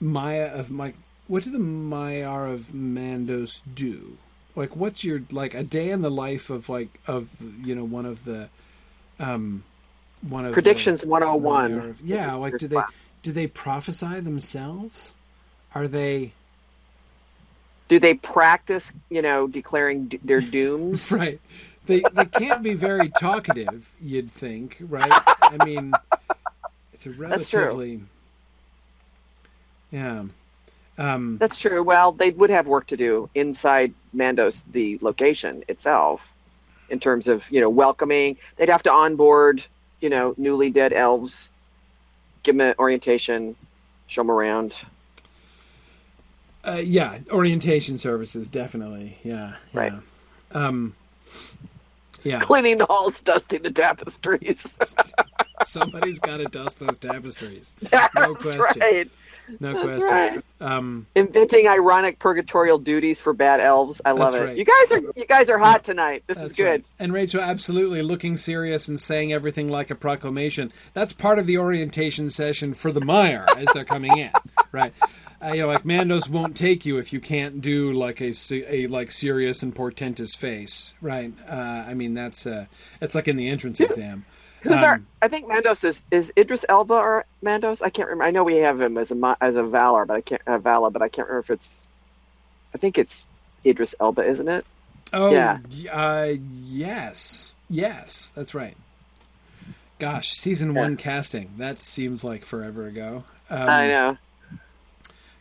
Maia of my what do the Maiar of Mandos do? Like, what's your like a day in the life of like of you know one of the, um, one of Predictions 101. yeah, like do they do they prophesy themselves? Are they Do they practice, you know, declaring d- their <laughs> dooms? Right. They they can't be very talkative, you'd think, right? I mean, it's a relatively Yeah. Um That's true. Well, they would have work to do inside Mandos, the location itself, in terms of you know welcoming. They'd have to onboard, you know, newly dead elves, give them an orientation, show them around. uh, yeah, orientation services definitely. Yeah. yeah. Right. Um yeah, Cleaning the halls, dusting the tapestries. <laughs> somebody's got to dust those tapestries. <laughs> That's No question. right. <laughs> No That's question. right. Um Inventing ironic purgatorial duties for bad elves. I love it. right. You guys are you guys are hot tonight. This That's is good. right. And Rachel, absolutely looking serious and saying everything like a proclamation. That's part of the orientation session for the Maiar as they're coming in, <laughs> right? Uh, you know, like Mandos won't take you if you can't do like a, a like serious and portentous face, right? Uh, I mean, that's uh, it's like in the entrance exam. Who's Um, our? I think Mandos is is Idris Elba or Mandos. I can't remember. I know we have him as a as a Valar, but I can't uh, Vala, but I can't remember if it's. I think it's Idris Elba, isn't it? Oh, Yeah. uh, yes, yes, that's right. Gosh, season Yeah. one casting. That seems like forever ago. Um, I know.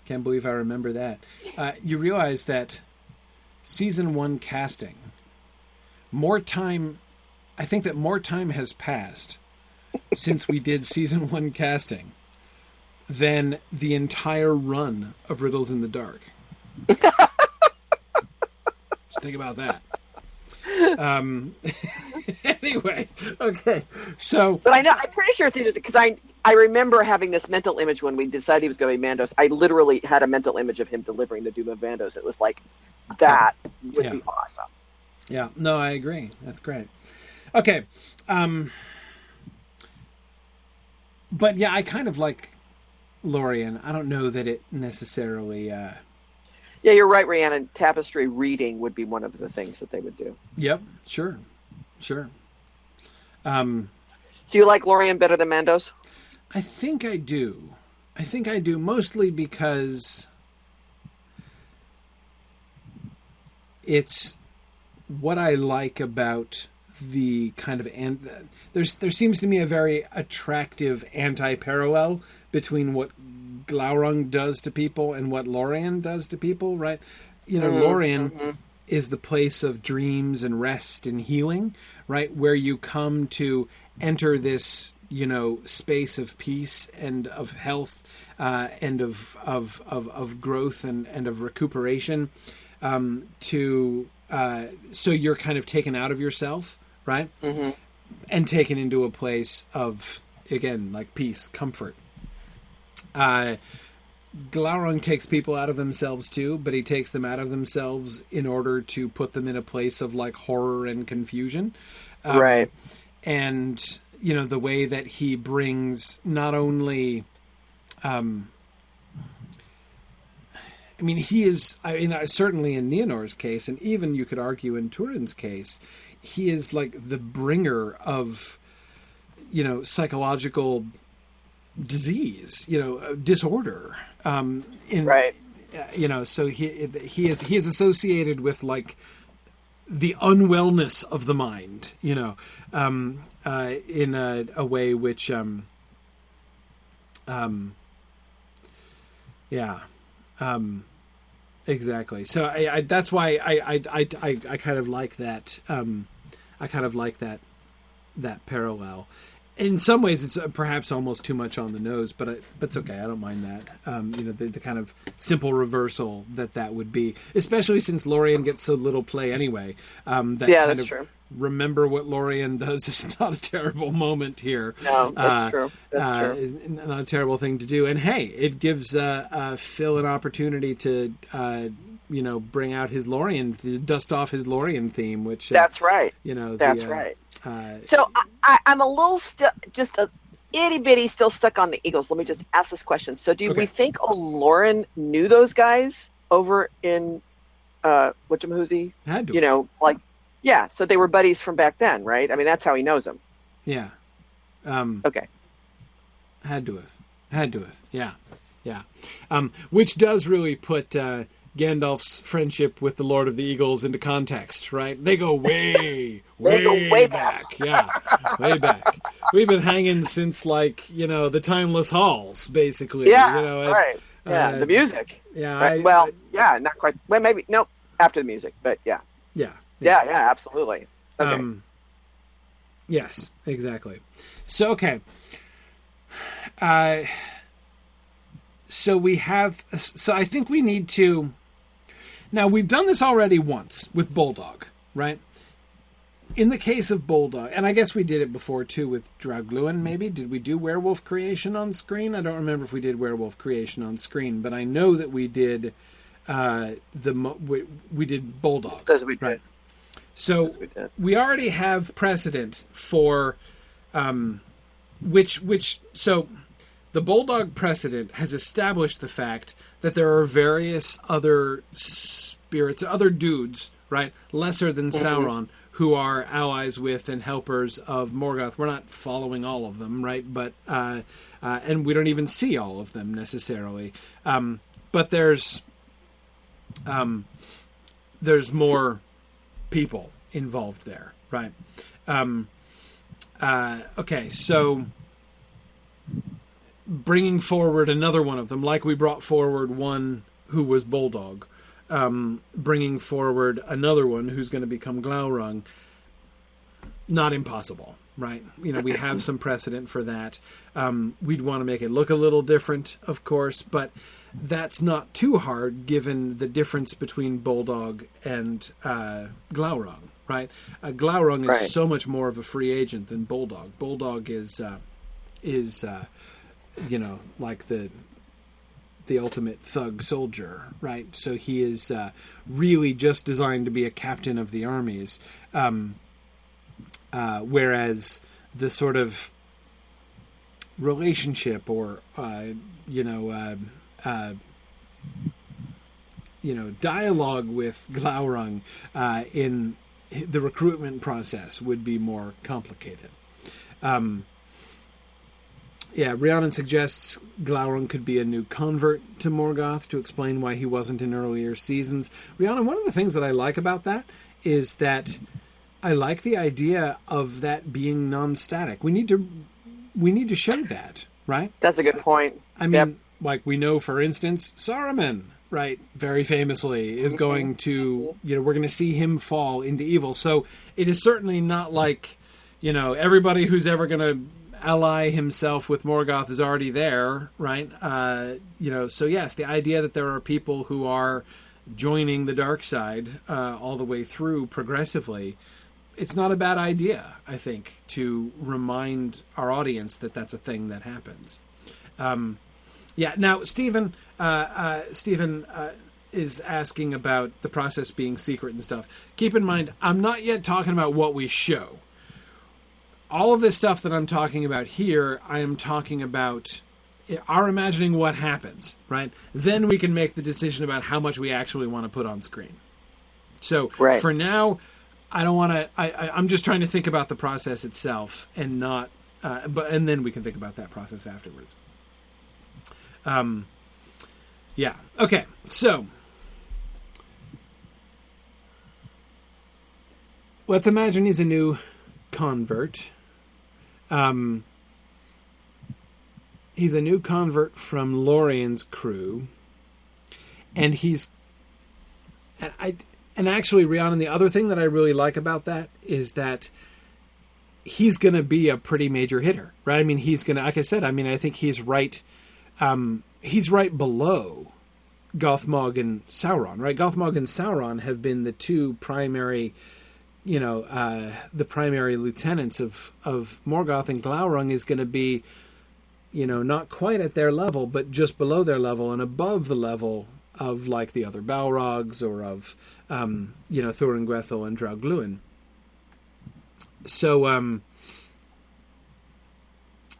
Can't believe I remember that. Uh, you realize that season one casting, more time, I think that more time has passed since we did season one casting than the entire run of Riddles in the Dark. <laughs> Just think about that. Um, <laughs> anyway, okay. So, But I know. I'm pretty sure it's Idris because I I remember having this mental image when we decided he was going to be Mandos. I literally had a mental image of him delivering the Doom of Mandos. It was like that would Yeah. be awesome. Yeah, no, I agree. That's great. Okay. Um but yeah, I kind of like Lorien. I don't know that it necessarily uh Yeah, you're right, Rhiannon. Tapestry reading would be one of the things that they would do. Yep, sure. Sure. Um Do you like Lorien better than Mandos? I think I do. I think I do mostly because it's what I like about the kind of and there's there seems to me a very attractive anti-parallel between what Glaurung does to people and what Lorien does to people, right? You know, Lorien is the place of dreams and rest and healing, right? Where you come to enter this, you know, space of peace and of health uh, and of, of of of growth and and of recuperation. Um, to uh, so you're kind of taken out of yourself, right? Mm-hmm. And taken into a place of again like peace, comfort. Uh, Glaurung takes people out of themselves too, but he takes them out of themselves in order to put them in a place of like horror and confusion. Um, right. And you know the way that he brings not only, um, I mean, he is. I mean, certainly in Nienor's case, and even you could argue in Turin's case, he is like the bringer of, you know, psychological disease, you know, uh, disorder. Um, in Right. uh, you know, so he he is he is associated with like the unwellness of the mind, you know, um, uh, in a, a way which, um, um, yeah, um, exactly. So I, I, that's why I, I, I, I, I kind of like that. Um, I kind of like that that parallel. In some ways, it's uh, perhaps almost too much on the nose, but I, but it's okay. I don't mind that. Um, you know, the, the kind of simple reversal that that would be, especially since Lorien gets so little play anyway. Um, that Yeah, kind that's of true. remember what Lorien does is <laughs> not a terrible moment here. No, that's Uh, true. That's uh, true. Not a terrible thing to do. And hey, it gives uh, uh, Phil an opportunity to, uh, you know, bring out his Lorien, dust off his Lorien theme, which uh, That's right. you know, the, That's uh, right. Uh, So I, I'm a little still, just a itty bitty still stuck on the Eagles. Let me just ask this question. So do Okay. we think Olórin knew those guys over in uh, Whatchamahoozy? had to, You know, like, yeah. So they were buddies from back then, right? I mean, that's how he knows them. yeah, um, Okay. had to have, had to have, yeah, yeah. Um, which does really put uh, Gandalf's friendship with the Lord of the Eagles into context, right? They go way, <laughs> way, go way back. yeah, way back. We've been hanging since like you know the timeless halls, basically. Yeah. you know, and- right. Yeah. uh, the music. yeah, Right. I- well, I- yeah, not quite. Well, maybe no after the music, but yeah. yeah, Yeah. Yeah. Absolutely. Okay. Um, yes, exactly. So okay. Uh, so we have. So I think we need to. Now we've done this already once with Boldog, right? In the case of Boldog, and I guess we did it before too with Draugluin. Maybe did we do Werewolf Creation on screen? I don't remember if we did Werewolf Creation on screen, but I know that we did. Uh, the we, we did Boldog, Says we did. right? So we did. we already have precedent for um, which which so the Boldog precedent has established the fact that there are various other spirits other dudes right lesser than sauron who are allies with and helpers of morgoth. We're not following all of them right but uh, uh, and we don't even see all of them necessarily. Um, but there's um, there's more people involved there, right? Um, uh, okay, so bringing forward another one of them, like we brought forward one who was Boldog, um, bringing forward another one who's going to become Glaurung, not impossible, right? You know, we have some precedent for that. Um, we'd want to make it look a little different, of course, but that's not too hard given the difference between Boldog and uh, Glaurung, right? Uh, Glaurung is Right. so much more of a free agent than Boldog. Boldog is uh, is uh, you know like the the ultimate thug soldier, right? So he is uh, really just designed to be a captain of the armies, um, uh, whereas the sort of relationship or uh, you know uh, uh, you know dialogue with Glaurung uh, in the recruitment process would be more complicated. Um, yeah, Rhiannon suggests Glaurung could be a new convert to Morgoth to explain why he wasn't in earlier seasons. Rhiannon, one of the things that I like about that is that I like the idea of that being non-static. We need to we need to show that, right? That's a good point. I mean, Yep. like we know, for instance, Saruman, right, very famously, is mm-hmm. going to, you know, we're going to see him fall into evil. So it is certainly not like, you know, everybody who's ever going to ally himself with Morgoth is already there, right? Uh, you know, so yes, the idea that there are people who are joining the dark side uh, all the way through progressively it's not a bad idea, I think, to remind our audience that that's a thing that happens. Um, yeah. Now, Stephen, uh, uh, Stephen uh, is asking about the process being secret and stuff. Keep in mind, I'm not yet talking about what we show. All of this stuff that I'm talking about here, I am talking about our imagining what happens, right? Then we can make the decision about how much we actually want to put on screen. So Right. for now, I don't want to. I, I, I'm just trying to think about the process itself and not. Uh, but and then we can think about that process afterwards. Um. Yeah. Okay. So let's imagine he's a new convert. Um. He's a new convert from Lorien's crew, and he's and I and actually, Rhiannon, the other thing that I really like about that is that he's going to be a pretty major hitter, right? I mean, he's going to, like I said, I mean, I think he's right. Um, he's right below Gothmog and Sauron, right? Gothmog and Sauron have been the two primary, you know, uh, the primary lieutenants of of Morgoth, and Glaurung is going to be, you know, not quite at their level, but just below their level and above the level of like the other Balrogs or of um, you know Thorin Thuringwethil and Draugluin. So um,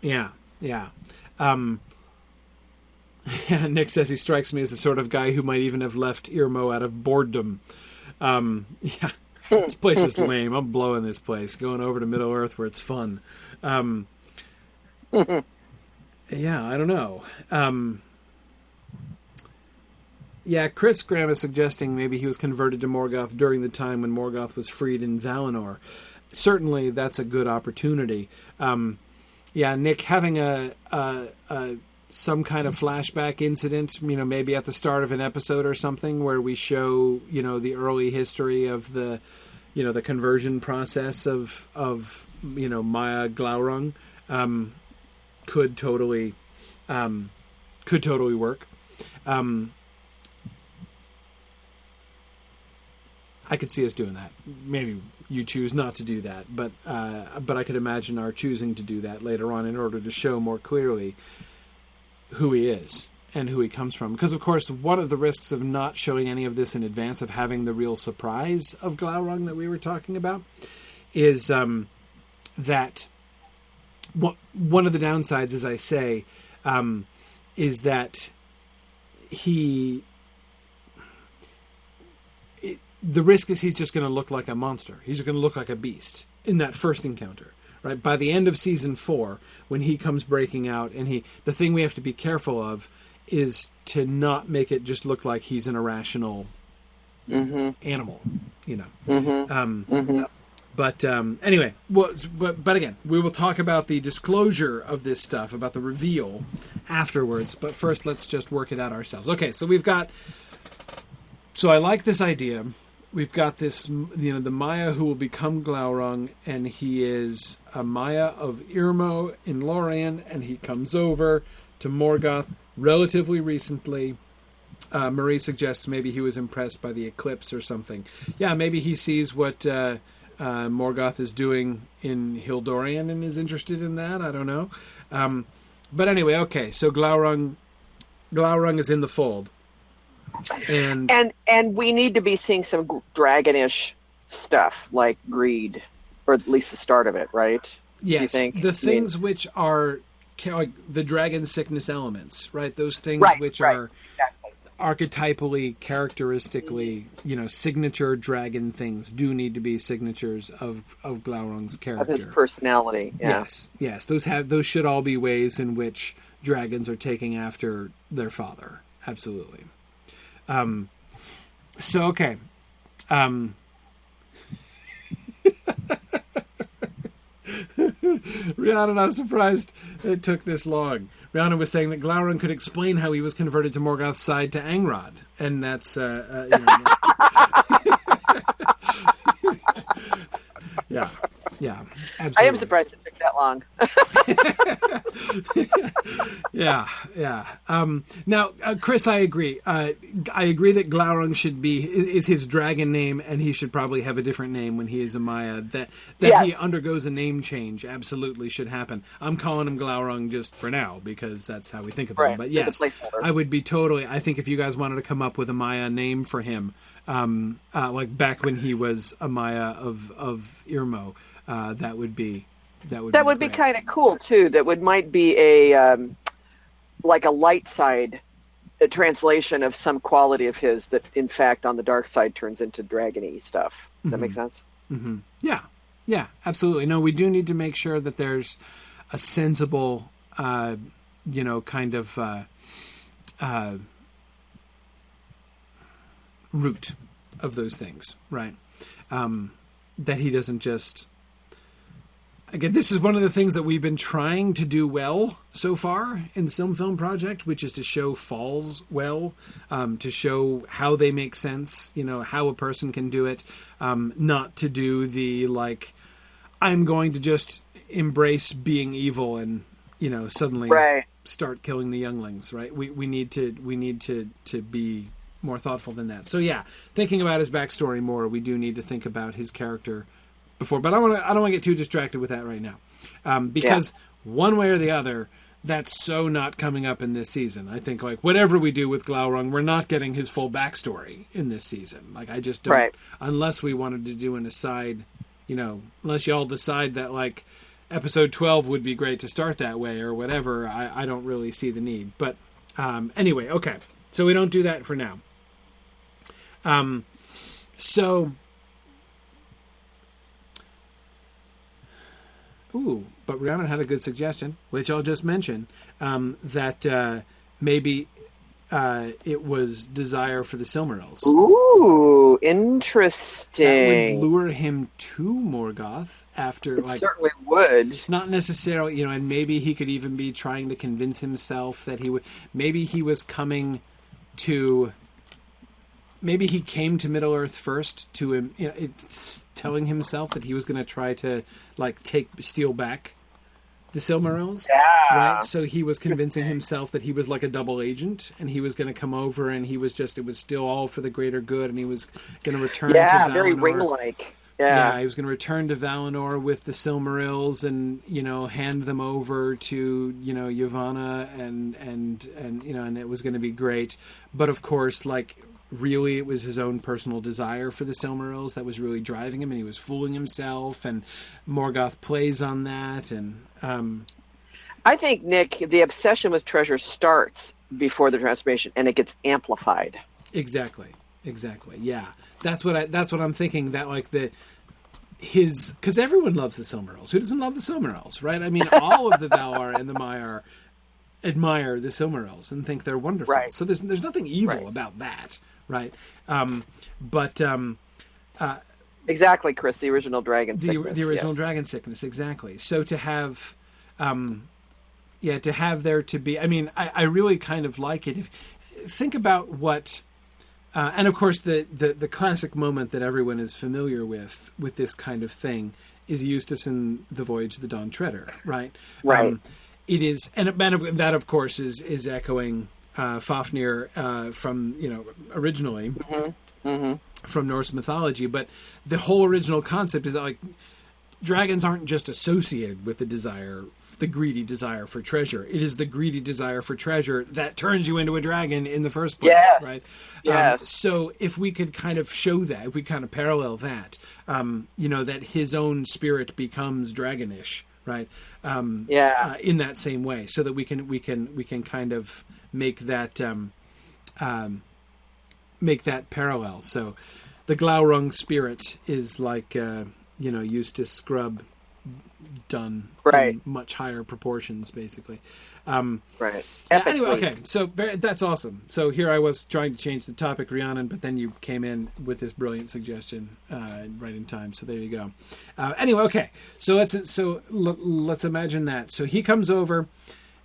yeah, yeah. Um, yeah, <laughs> Nick says he strikes me as the sort of guy who might even have left Irmo out of boredom. Um, <laughs> yeah, this place is lame. I'm blowing this place, going over to Middle Earth where it's fun. Um, yeah, I don't know. Um, yeah, Chris Graham is suggesting maybe he was converted to Morgoth during the time when Morgoth was freed in Valinor. Certainly, that's a good opportunity. Um, yeah, Nick having a, a, a, some kind of flashback incident, you know, maybe at the start of an episode or something, where we show you know the early history of the you know the conversion process of of you know Maia Glaurung um, could totally um, could totally work. Um, I could see us doing that. Maybe you choose not to do that, but uh, but I could imagine our choosing to do that later on in order to show more clearly who he is and who he comes from. Because of course, one of the risks of not showing any of this in advance, of having the real surprise of Glaurung that we were talking about, is um, that one of the downsides, as I say, um, is that he the risk is he's just going to look like a monster. He's going to look like a beast in that first encounter. Right by the end of season four, when he comes breaking out, and he the thing we have to be careful of is to not make it just look like he's an irrational mm-hmm. animal, you know. Mm-hmm. Um, mm-hmm. But um, anyway, well, but, but again, we will talk about the disclosure of this stuff, about the reveal afterwards. But first, let's just work it out ourselves. Okay, so we've got. So I like this idea we've got this, you know, the Maia who will become Glaurung, and he is a Maia of Irmo in Lorien, and he comes over to Morgoth relatively recently. Uh, Marie suggests maybe he was impressed by the eclipse or something. Yeah, maybe he sees what uh, uh, Morgoth is doing in Hildórien and is interested in that. I don't know. Um, but anyway, okay. So Glaurung, Glaurung is in the fold and and and we need to be seeing some dragonish stuff like greed, or at least the start of it, right? Yes, the things I mean, which are like the dragon sickness elements, right? Those things right, which right, are exactly. archetypally, characteristically, you know, signature dragon things do need to be signatures of of Glaurung's character, of his personality. Yeah. Yes, yes, those have those should all be ways in which dragons are taking after their father. Absolutely. Um, so okay. Um, <laughs> <laughs> Rihanna, I'm surprised it took this long. Rihanna was saying that Glaurung could explain how he was converted to Morgoth's side to Angrod, and that's uh, uh, you know, <laughs> yeah, yeah. Absolutely. I am surprised it took that long. <laughs> <laughs> yeah, yeah. Um, now, uh, Chris, I agree. Uh, I agree that Glaurung should be is his dragon name, and he should probably have a different name when he is a Maia. That that yes. he undergoes a name change absolutely should happen. I'm calling him Glaurung just for now because that's how we think of right. him. But yes, I would be totally. I think if you guys wanted to come up with a Maia name for him, um, uh, like back when he was a Maia of of Irmo, uh, that would be that would that be would great. be kind of cool too. That would might be a um, like a light side a translation of some quality of his that in fact on the dark side turns into dragony stuff. Does mm-hmm. that make mm-hmm. sense? Mm-hmm. Yeah, yeah, absolutely. No, we do need to make sure that there's a sensible, uh, you know, kind of uh, uh, root of those things, right? Um, that he doesn't just again, this is one of the things that we've been trying to do well so far in the Silm Film Project, which is to show falls well, um, to show how they make sense, you know, how a person can do it, um, not to do the like, I'm going to just embrace being evil and you know suddenly Right. start killing the younglings. Right? We we need to we need to to be more thoughtful than that. So yeah, thinking about his backstory more, we do need to think about his character before. But I want to I don't want to get too distracted with that right now, um, because one way or the other, that's so not coming up in this season. I think like whatever we do with Glaurung, we're not getting his full backstory in this season. Like I just don't, Right. unless we wanted to do an aside, you know, unless y'all decide that like episode twelve would be great to start that way or whatever. I, I don't really see the need. But um, anyway, okay, so we don't do that for now. Um, so. Ooh, but Rihanna had a good suggestion, which I'll just mention, um, that uh, maybe uh, it was desire for the Silmarils. Ooh, That would interesting. lure him to Morgoth after, It like, certainly would. not necessarily, you know, and maybe he could even be trying to convince himself that he would. Maybe he was coming to. Maybe he came to Middle Earth first to him, you know, telling himself that he was going to try to like take steal back the Silmarils. Yeah. Right, so he was convincing himself that he was like a double agent, and he was going to come over, and he was just—it was still all for the greater good, and he was going to return. Yeah, to very Valinor. ring-like. Yeah, Yeah. he was going to return to Valinor with the Silmarils and you know hand them over to you know Yavanna and and and you know and it was going to be great. But of course, like really, it was his own personal desire for the Silmarils that was really driving him, and he was fooling himself. And Morgoth plays on that, and um, I think Nick, the obsession with treasure starts before the transformation, and it gets amplified. Exactly. Exactly. Yeah. That's what I that's what I'm thinking that like the his cuz everyone loves the Silmarils. Who doesn't love the Silmarils, right? I mean <laughs> all of the Valar and the Maiar admire the Silmarils and think they're wonderful. Right. So there's there's nothing evil Right. about that, right? Um but um Exactly, Chris. The original dragon. the sickness, the original yeah. dragon sickness exactly so to have um yeah to have there to be i mean i, I really kind of like it if think about what uh, and of course the, the the classic moment that everyone is familiar with with this kind of thing is eustace in the voyage of the dawn treader right Right. it is and and that of course is is echoing uh, Fafnir uh, from you know originally from Norse mythology, but the whole original concept is that like dragons aren't just associated with the desire, the greedy desire for treasure. It is the greedy desire for treasure that turns you into a dragon in the first place, Yes. right? Yes. Um, so if we could kind of show that, if we kind of parallel that, um, you know, that his own spirit becomes dragonish, right? Um, Yeah. uh, in that same way, so that we can we can we can kind of make that um, um, make that parallel. So the Glaurung spirit is like uh, you know Eustace Scrubb done Right. in much higher proportions, basically. Um, Right. anyway, okay, so very, that's awesome. So here I was trying to change the topic, Rhiannon, but then you came in with this brilliant suggestion uh, right in time. So there you go. Uh, anyway, okay, so let's so l- let's imagine that. So he comes over.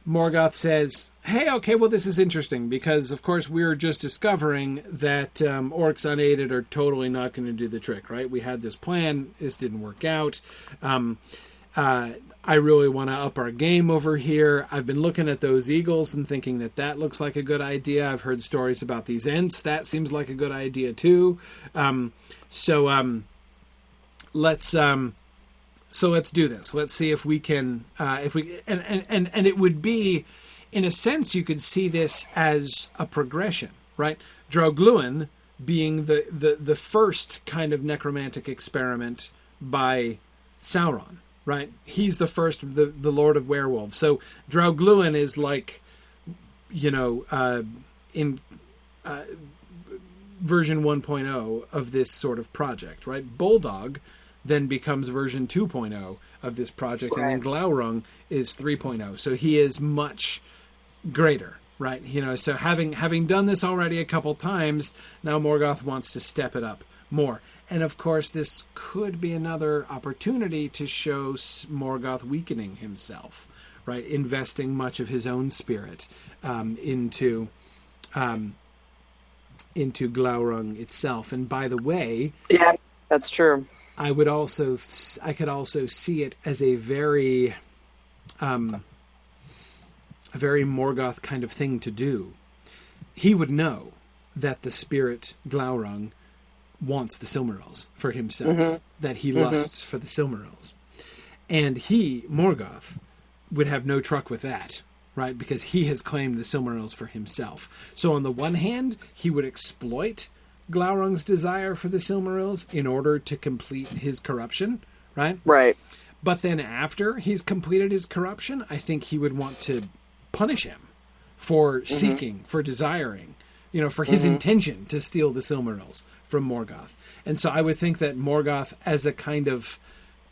Morgoth says, "Hey, okay, well, this is interesting because, of course, we're just discovering that um, orcs unaided are totally not going to do the trick, right? We had this plan, this didn't work out. Um, uh, I really want to up our game over here. I've been looking at those eagles and thinking that that looks like a good idea. I've heard stories about these ents. That seems like a good idea too. Um, so um, let's um, so let's do this. Let's see if we can uh, if we and, and and and it would be in a sense you could see this as a progression, right? Draugluin being the the the first kind of necromantic experiment by Sauron, right? He's the first, the the Lord of Werewolves. So Draugluin is like, you know, uh, in uh, version 1.0 of this sort of project, right? Boldog then becomes version 2.0 of this project, and then Glaurung is 3.0. So he is much greater, right? You know, so having having done this already a couple times, now Morgoth wants to step it up more. and of course, this could be another opportunity to show Morgoth weakening himself, right? Investing much of his own spirit um, into um, into Glaurung itself. And by the way, yeah, that's true. I would also I could also see it as a very um, a very Morgoth kind of thing to do. He would know that the spirit Glaurung wants the Silmarils for himself, mm-hmm. that he mm-hmm. lusts for the Silmarils. And he, Morgoth, would have no truck with that, right? Because he has claimed the Silmarils for himself. So on the one hand, he would exploit Glaurung's desire for the Silmarils in order to complete his corruption, right? Right. But then after he's completed his corruption, I think he would want to punish him for mm-hmm. seeking, for desiring, you know, for his mm-hmm. intention to steal the Silmarils from Morgoth. And so I would think that Morgoth, as a kind of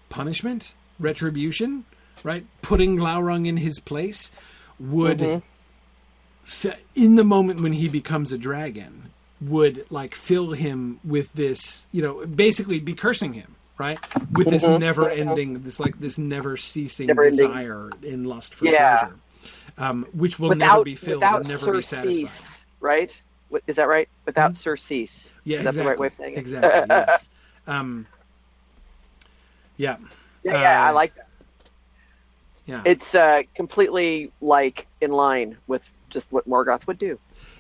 punishment, retribution, right, putting Glaurung in his place, would, mm-hmm. in the moment when he becomes a dragon, would like fill him with this, you know, basically be cursing him right? With this mm-hmm. never ending, this like this never ceasing never desire in lust for yeah. treasure um, which will without, never be filled and never surcease, be satisfied. Right? Is that right? Without mm-hmm. surcease. Yeah, is exactly. that the right way of saying it? Exactly. <laughs> yes. Um, yeah. Yeah, yeah, uh, I like that. Yeah. It's uh, completely like in line with just what Morgoth would do.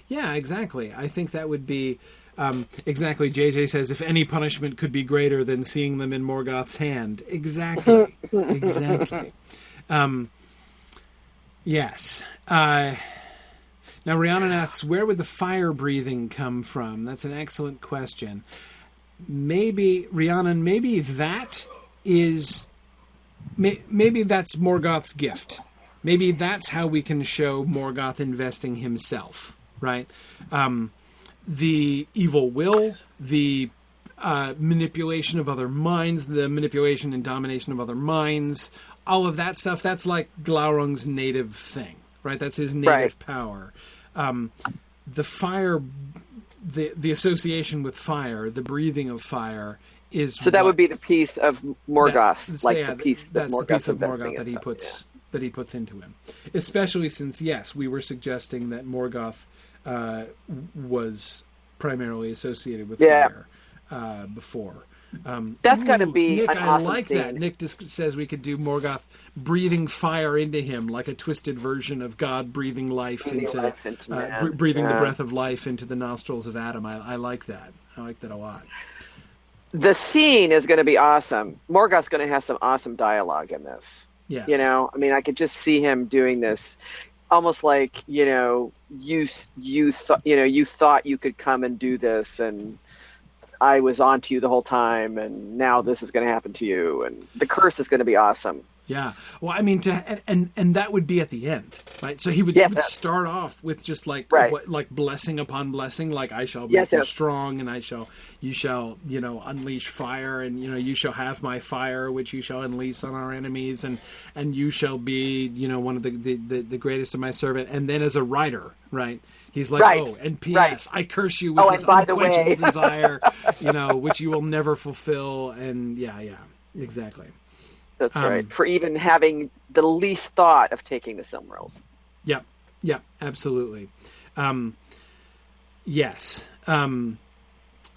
Yeah, exactly. I think that would be um, exactly. JJ says if any punishment could be greater than seeing them in Morgoth's hand. Exactly. <laughs> exactly. Um, Yes. Uh, now, Rhiannon asks, where would the fire breathing come from? That's an excellent question. Maybe, Rhiannon, maybe that is. May, maybe that's Morgoth's gift. Maybe that's how we can show Morgoth investing himself, right? Um, the evil will, the uh, manipulation of other minds, the manipulation and domination of other minds, all of that stuff, that's like Glaurung's native thing, right? That's his native right. power. Um, the fire, the the association with fire, the breathing of fire is. So that what, would be the piece of Morgoth, that, like yeah, the piece that that's Morgoth the piece of Morgoth that he puts yeah. that he puts into him. Especially since yes, we were suggesting that Morgoth uh, was primarily associated with yeah. fire uh, before. Um, That's got to be Nick. I awesome like scene. that. Nick just says we could do Morgoth breathing fire into him, like a twisted version of God breathing life breathing into, life into uh, breathing yeah. the breath of life into the nostrils of Adam. I, I like that. I like that a lot. The scene is going to be awesome. Morgoth's going to have some awesome dialogue in this. Yes. You know, I mean, I could just see him doing this almost like you know you you thought you know you thought you could come and do this and I was on to you the whole time, and now this is going to happen to you, and the curse is going to be awesome. Yeah. Well, I mean, to and and, and that would be at the end, right? So he would, yes, he would start off with just like right. what, like blessing upon blessing, like I shall be yes, yes. strong, and I shall you shall you know unleash fire, and you know you shall have my fire, which you shall unleash on our enemies, and and you shall be you know one of the the, the, the greatest of my servant, and then as a writer, right? He's like, right. oh, and P.S. Right. I curse you with oh, this unquenchable <laughs> desire, you know, which you will never fulfill. And yeah, yeah, exactly. That's um, right. For even having the least thought of taking the Silmarils. Yeah, yeah, absolutely. Um, yes. Um,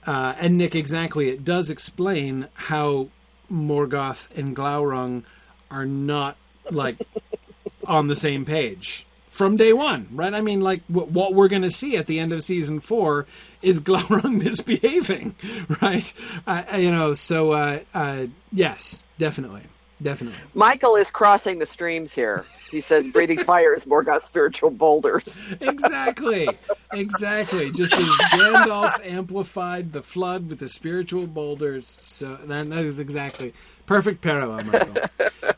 uh, and Nick, exactly. It does explain how Morgoth and Glaurung are not like <laughs> on the same page from day one, right? I mean, like w- what we're going to see at the end of season four is <laughs> Glaurung misbehaving, <laughs> right? Uh, you know, so uh, uh, yes, definitely, definitely. Michael is crossing the streams here. He says breathing <laughs> fire is more Morgoth's spiritual boulders. exactly, exactly. Just as Gandalf amplified the flood with the spiritual boulders, so that, that is exactly perfect parallel, Michael.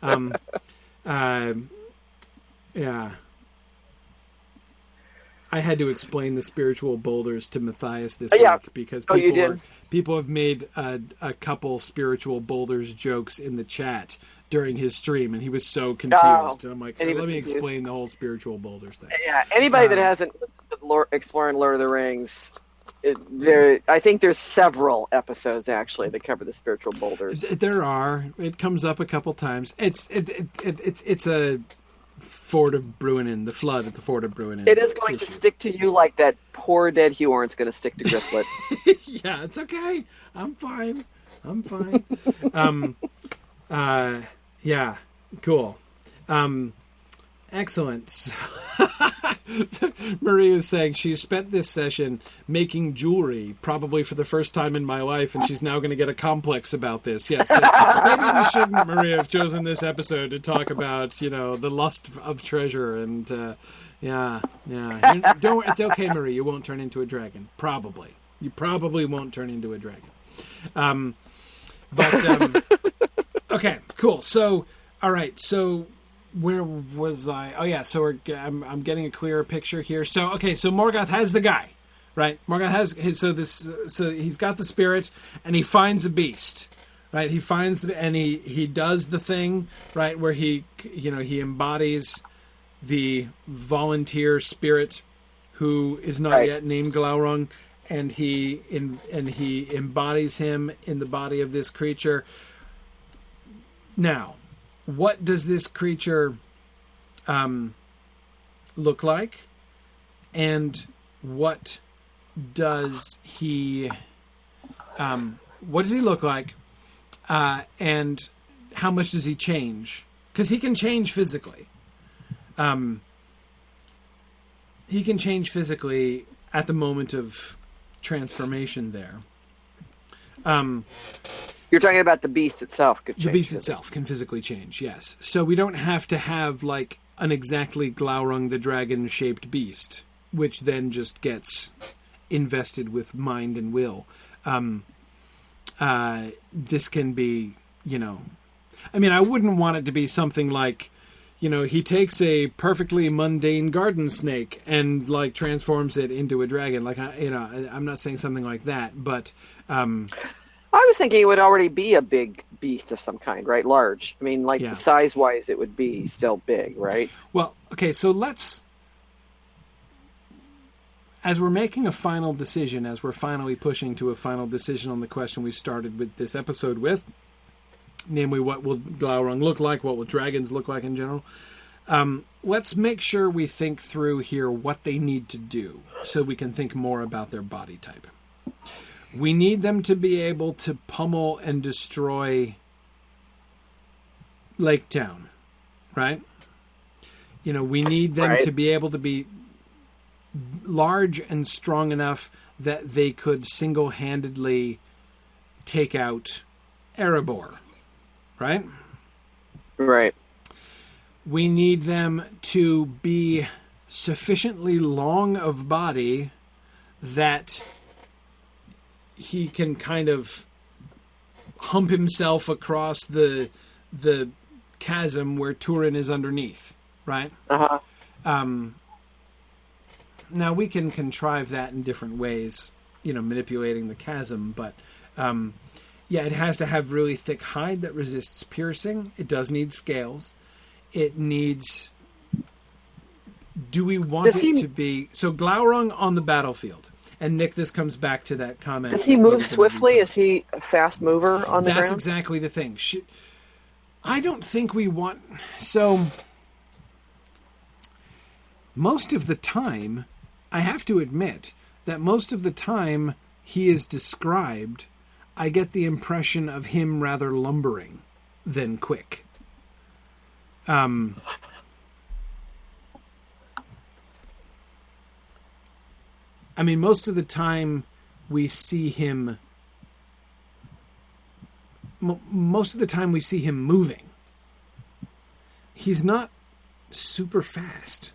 Um, uh, yeah. I had to explain the spiritual boulders to Matthias this yeah. week because oh, people are, people have made a, a, couple spiritual boulders jokes in the chat during his stream, and he was so confused. Oh, and I'm like, let me confused. explain the whole spiritual boulders thing. Yeah, anybody um, that hasn't exploring Lord of the Rings it, there, I think there's several episodes actually that cover the spiritual boulders. There are. It comes up a couple times. It's it, it, it it's it's a Ford of Bruinen, the flood at the Ford of Bruinen. It is going issue. to stick to you like that poor dead Huorn's going to stick to Grifflet. <laughs> yeah, it's okay. I'm fine. I'm fine. <laughs> um, uh, yeah, cool. Um, excellent. <laughs> Maria is saying she spent this session making jewelry, probably for the first time in my life, and she's now going to get a complex about this. Yes, maybe we shouldn't, Maria, have chosen this episode to talk about, you know, the lust of treasure and, uh, yeah, yeah. You- <laughs> don't. It's okay, Maria. You won't turn into a dragon. Probably. You probably won't turn into a dragon. Um, but um, <laughs> okay, cool. So, all right. So, where was I? Oh yeah. So we're, I'm I'm getting a clearer picture here. So okay. So Morgoth has the guy, right? Morgoth has his. So this. So he's got the spirit, and he finds a beast. Right, he finds the, and he he does the thing right where he you know he embodies the volunteer spirit who is not Right. yet named Glaurung, and he in and he embodies him in the body of this creature. Now, what does this creature um, look like, and what does he um, what does he look like, uh, and how much does he change? Because he can change physically. Um, he can change physically at the moment of transformation. There, um, You're talking about the beast itself. Could the beast itself can physically change. Yes, so we don't have to have like an exactly Glaurung the dragon shaped beast, which then just gets invested with mind and will. Um, uh, this can be, you know, I mean, I wouldn't want it to be something like, you know, he takes a perfectly mundane garden snake and like transforms it into a dragon. Like, I, you know, I- I'm not saying something like that, but um, I was thinking it would already be a big beast of some kind, right? Large. I mean, like Yeah. size wise, it would be still big, right? Well, okay, so let's. As we're making a final decision, as we're finally pushing to a final decision on the question we started with this episode with, namely what will Glaurung look like, what will dragons look like in general, um, let's make sure we think through here what they need to do so we can think more about their body type. We need them to be able to pummel and destroy Lake Town, right? You know, we need them Right. to be able to be large and strong enough that they could single handedly take out Erebor, right? Right. We need them to be sufficiently long of body that he can kind of hump himself across the the chasm where Turin is underneath, right? Uh huh. Um, now we can contrive that in different ways, you know, manipulating the chasm, but um, yeah, it has to have really thick hide that resists piercing. It does need scales. It needs. Do we want Does it he- to be so Glaurung on the battlefield? And Nick, this comes back to that comment. Does he move was gonna be swiftly? Is he a fast mover on the That's ground? exactly the thing. Should, I don't think we want. So, most of the time, I have to admit that most of the time he is described, I get the impression of him rather lumbering than quick. Um. I mean, most of the time we see him m- most of the time we see him moving. He's not super fast.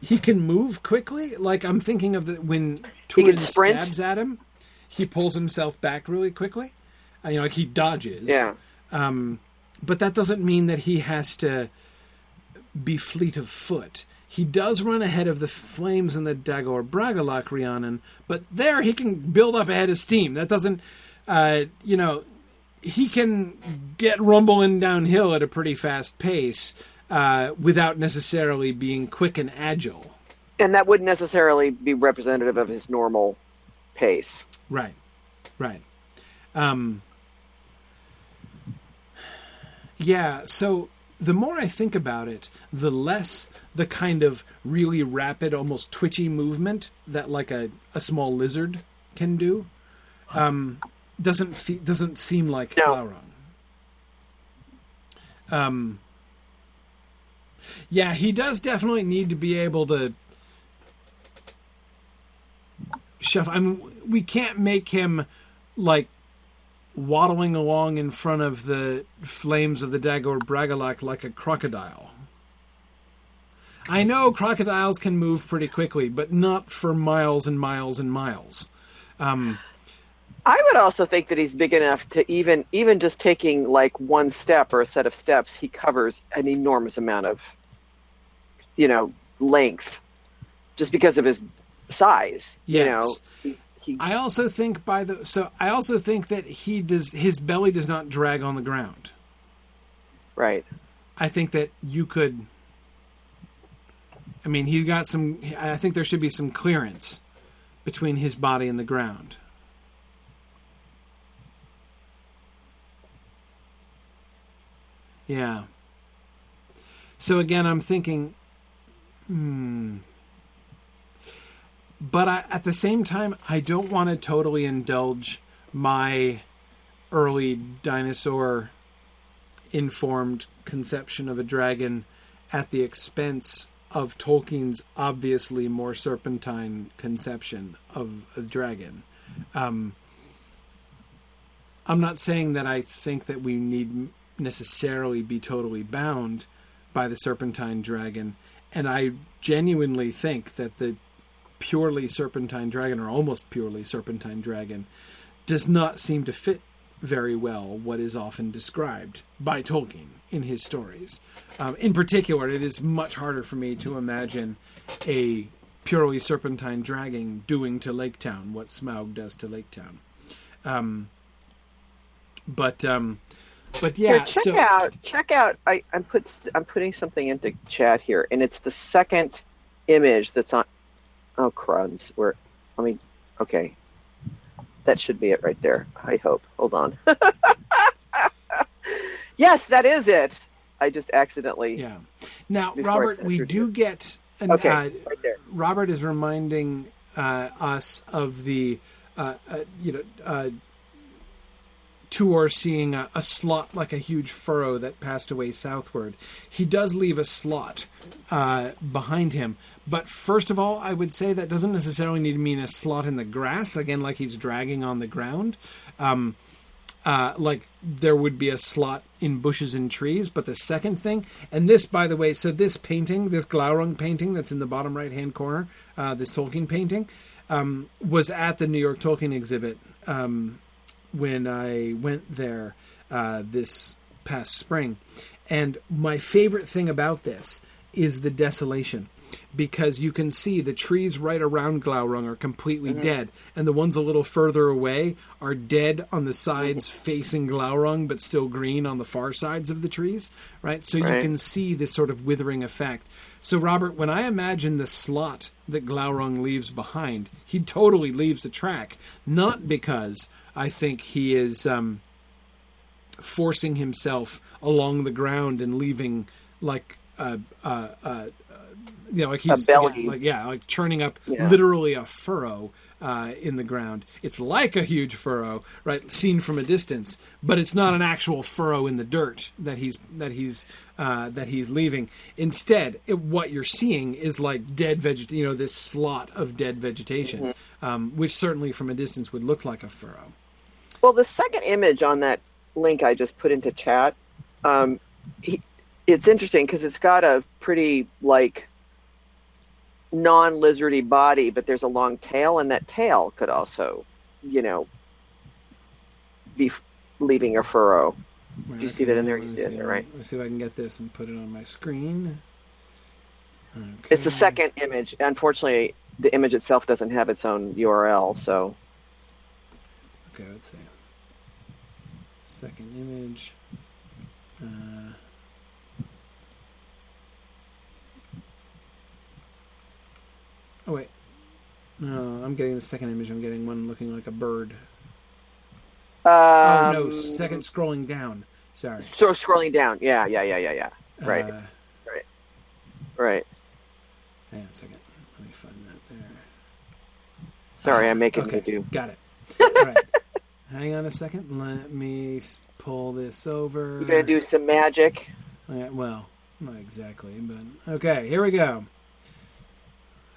He can move quickly. Like I'm thinking of the when Turin stabs at him, he pulls himself back really quickly. Uh, you know, like he dodges. Yeah. Um, but that doesn't mean that he has to be fleet of foot. He does run ahead of the flames in the Dagor Bragollach Rhiannon, but there he can build up ahead of steam. That doesn't, uh, you know, he can get rumbling downhill at a pretty fast pace uh, without necessarily being quick and agile. And that wouldn't necessarily be representative of his normal pace. Right, right. Um, yeah, so the more I think about it, the less the kind of really rapid, almost twitchy movement that like a, a small lizard can do um, doesn't fe- doesn't seem like No. Glaurung. Um, yeah, he does definitely need to be able to shuffle. I mean, we can't make him like waddling along in front of the flames of the Dagor Bragollach like a crocodile. I know crocodiles can move pretty quickly, but not for miles and miles and miles. Um, I would also think that he's big enough to even even just taking like one step or a set of steps, he covers an enormous amount of, you know, length, just because of his size. You know, Yes. He, I also think by the so I also think that he does his belly does not drag on the ground. right. I think that you could. I mean, he's got some. I think there should be some clearance between his body and the ground. Yeah. So again, I'm thinking, hmm. But I, at the same time, I don't want to totally indulge my early dinosaur informed conception of a dragon at the expense of Tolkien's obviously more serpentine conception of a dragon. Um, I'm not saying that I think that we need necessarily be totally bound by the serpentine dragon, and I genuinely think that the purely serpentine dragon, or almost purely serpentine dragon, does not seem to fit very well what is often described by Tolkien in his stories. Um, in particular, it is much harder for me to imagine a purely serpentine dragon doing to Lake Town what Smaug does to Lake Town. Um, but um, but yeah, Here, check so out check out. I, I'm put I'm putting something into chat here, and it's the second image that's on. Oh crumbs! Where? Let me. Okay, that should be it right there. I hope. Hold on. <laughs> yes, that is it. I just accidentally. yeah. Now, Robert, we do to- get an, Okay, uh, right there. Robert is reminding uh, us of the, uh, uh, you know, uh, Tuor seeing a, a slot like a huge furrow that passed away southward. He does leave a slot uh, behind him. But first of all, I would say that doesn't necessarily need to mean a slot in the grass, again, like he's dragging on the ground. Um, uh, like there would be a slot in bushes and trees. But the second thing, and this, by the way, so this painting, this Glaurung painting that's in the bottom right hand corner, uh, this Tolkien painting, um, was at the New York Tolkien exhibit um, when I went there uh, this past spring. And my favorite thing about this is the desolation. Because you can see the trees right around Glaurung are completely mm. dead, and the ones a little further away are dead on the sides facing Glaurung, but still green on the far sides of the trees. Right, so you can see this sort of withering effect. So, Robert, when I imagine the slot that Glaurung leaves behind, he totally leaves a track, not because I think he is um, forcing himself along the ground and leaving like a, a, a, a you know, like he's belly. like yeah, like churning up Yeah. literally a furrow uh, in the ground. It's like a huge furrow, right, seen from a distance, but it's not an actual furrow in the dirt that he's that he's uh, that he's leaving. Instead, it, what you're seeing is like dead veget, you know, this slot of dead vegetation, Mm-hmm. um, which certainly from a distance would look like a furrow. Well, the second image on that link I just put into chat, um, he, it's interesting because it's got a pretty like non-lizardy body, but there's a long tail, and that tail could also, you know, be f- leaving a furrow. Right, you see that in there? You see it there, right? Let's see if I can get this and put it on my screen. It's the second image. Unfortunately, the image itself doesn't have its own URL, so Okay, let's see. Second image. Uh, oh wait, no, I'm getting the second image. I'm getting one looking like a bird. Um, oh no, second scrolling down. Sorry. So scrolling down. Yeah, yeah, yeah, yeah, yeah. Right. Uh, Right. hang on a second. Let me find that there. Sorry, I'm making okay, you do. Got it. <laughs> All right. Hang on a second. Let me pull this over. You're gonna do some magic. Yeah, well, not exactly, but okay. Here we go.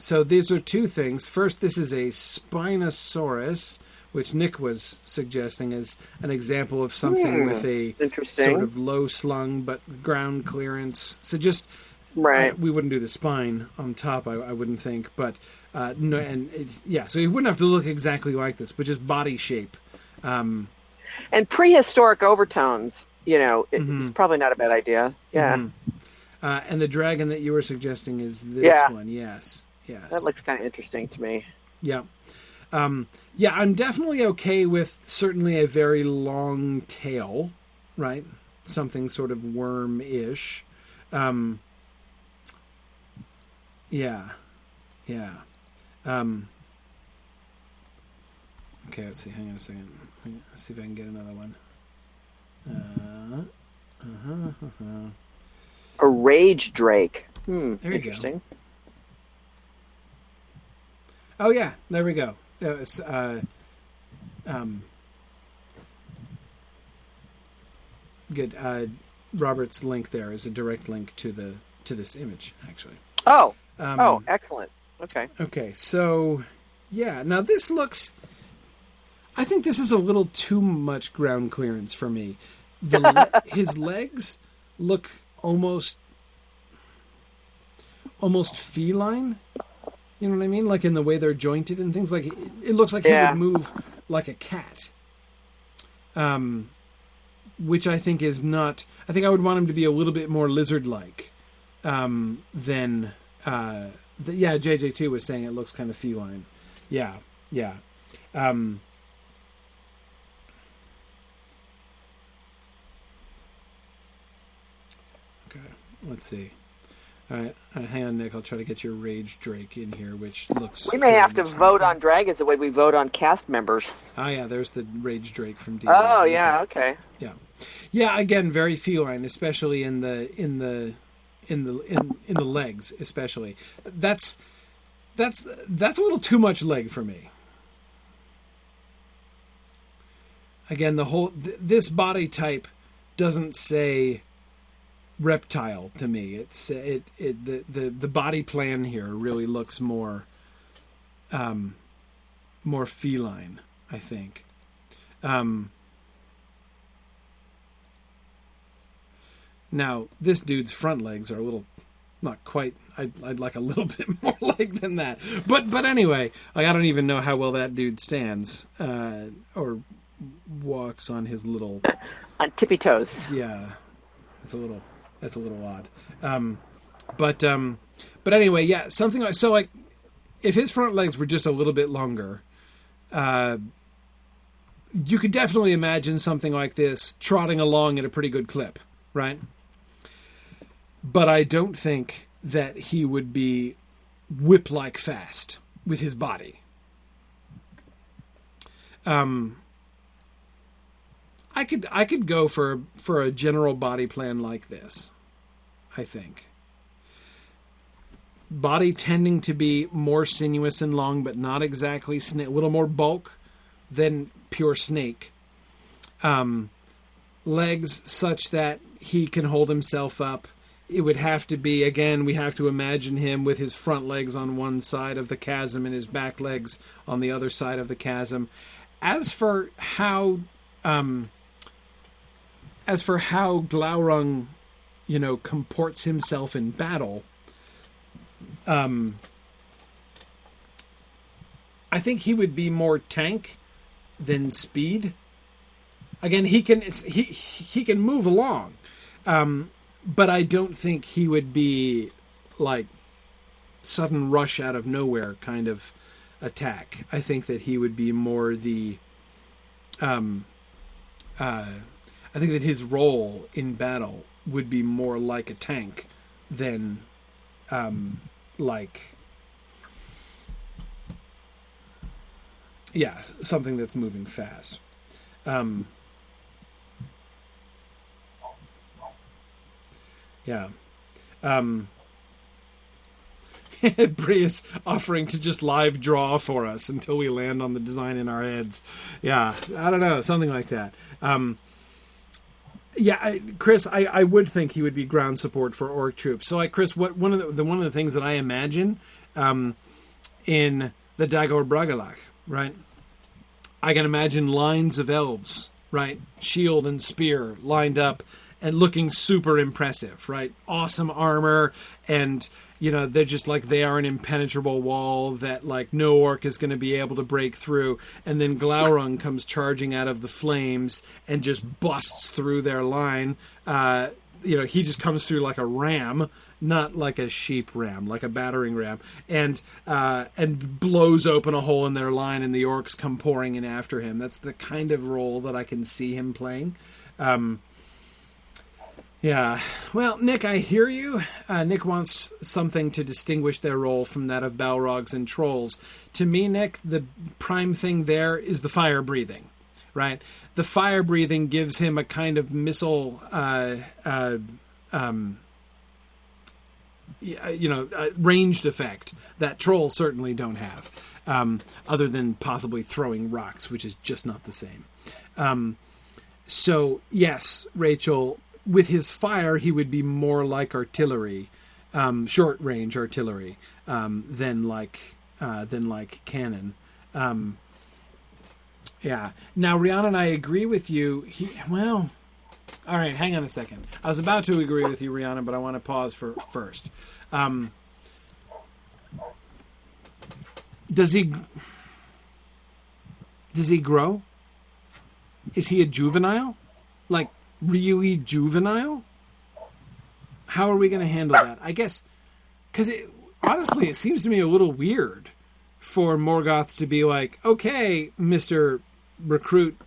So these are two things. First, this is a Spinosaurus, which Nick was suggesting as an example of something Hmm, with a Interesting. sort of low slung but ground clearance. So just right. I- we wouldn't do the spine on top, I, I wouldn't think, but uh, no, and it's yeah. So he wouldn't have to look exactly like this, but just body shape. Um, and prehistoric overtones. You know, it- Mhm. it's probably not a bad idea. Yeah, mhm. Uh, and the dragon that you were suggesting is this Yeah. one. Yes, yes, that looks kind of interesting to me. yeah, um, yeah. I'm definitely okay with certainly a very long tail, right? Something sort of worm-ish. Um, yeah, yeah. Um, okay, let's see. Hang on a second. Let's see if I can get another one. Uh, uh-huh, uh-huh. A rage drake. Hmm. You go. Oh yeah, there we go. That was, uh, um, good. Uh, Robert's link there is a direct link to the to this image, actually. Oh. Um, oh, excellent. Okay. Okay, so yeah, now this looks. I think this is a little too much ground clearance for me. The le- <laughs> his legs look almost almost feline. You know what I mean? Like in the way they're jointed and things. Like it, it looks like Yeah. he would move like a cat. Um, which I think is not. I think I would want him to be a little bit more lizard-like um, than. Uh, the, yeah, JJ two was saying it looks kind of feline. Yeah, yeah. Um, okay, let's see. All right, all right, hang on, Nick. I'll try to get your Rage Drake in here, which looks. We may have to vote on dragons the way we vote on cast members. Oh yeah, there's the Rage Drake from D. Oh yeah. Okay. Yeah, yeah. Again, very feline, especially in the in the in the in, in the legs, especially. That's that's that's a little too much leg for me. Again, the whole th- this body type doesn't say reptile to me. It's it it the the the body plan here really looks more um more feline, I think. Um Now, this dude's front legs are a little, not quite. I'd, I'd like a little <laughs> bit more leg than that. But but anyway, like I don't even know how well that dude stands uh, or walks on his little. <laughs> On tippy toes. Yeah, it's a little. That's a little odd. Um, but um, but anyway, yeah, something like so. Like if his front legs were just a little bit longer, uh, you could definitely imagine something like this trotting along at a pretty good clip, right? But I don't think that he would be whip like fast with his body. Um, I could I could go for for a general body plan like this. I think body tending to be more sinuous and long, but not exactly snake. A little more bulk than pure snake. Um, legs such that he can hold himself up. It would have to be again. We have to imagine him with his front legs on one side of the chasm and his back legs on the other side of the chasm. As for how, um, as for how Glaurung, you know, comports himself in battle, um, I think he would be more tank than speed. Again, he can he he can move along, um, but I don't think he would be like sudden rush out of nowhere kind of attack. I think that he would be more the um uh I think that his role in battle would be more like a tank than um like yeah, something that's moving fast. Um, yeah. Um, <laughs> Bree is offering to just live draw for us until we land on the design in our heads. Yeah, I don't know, something like that. Um, yeah, I, Chris, I, I would think he would be ground support for orc troops. So, like, Chris, what one of the, the one of the things that I imagine um, in the Dagor Bragollach, right? I can imagine lines of elves, right, shield and spear lined up and looking super impressive, right? Awesome armor and you know they're just like they are an impenetrable wall that like no orc is going to be able to break through. And then glaurung comes charging out of the flames and just busts through their line. Uh, you know he just comes through like a ram not like a sheep ram like a battering ram. And uh, and blows open a hole in their line and the orcs come pouring in after him. That's the kind of role that i can see him playing. Um, yeah. Well, Nick, I hear you. Uh, Nick wants something to distinguish their role from that of Balrogs and trolls. To me, Nick, the prime thing there is the fire breathing, right? The fire breathing gives him a kind of missile, uh, uh, um, you know, ranged effect that trolls certainly don't have, um, other than possibly throwing rocks, which is just not the same. Um, so, yes, Rachel, with his fire, he would be more like artillery, um, short range artillery, um, than like uh, than like cannon. Um, yeah. Now, Rhiannon and I agree with you. He well, all right. Hang on a second. I was about to agree with you, Rhiannon, but I want to pause for first. Um, does he does he grow? Is he a juvenile? Like really juvenile? How are we going to handle that? I guess because it honestly, it seems to me a little weird for Morgoth to be like, "Okay, Mister Recruit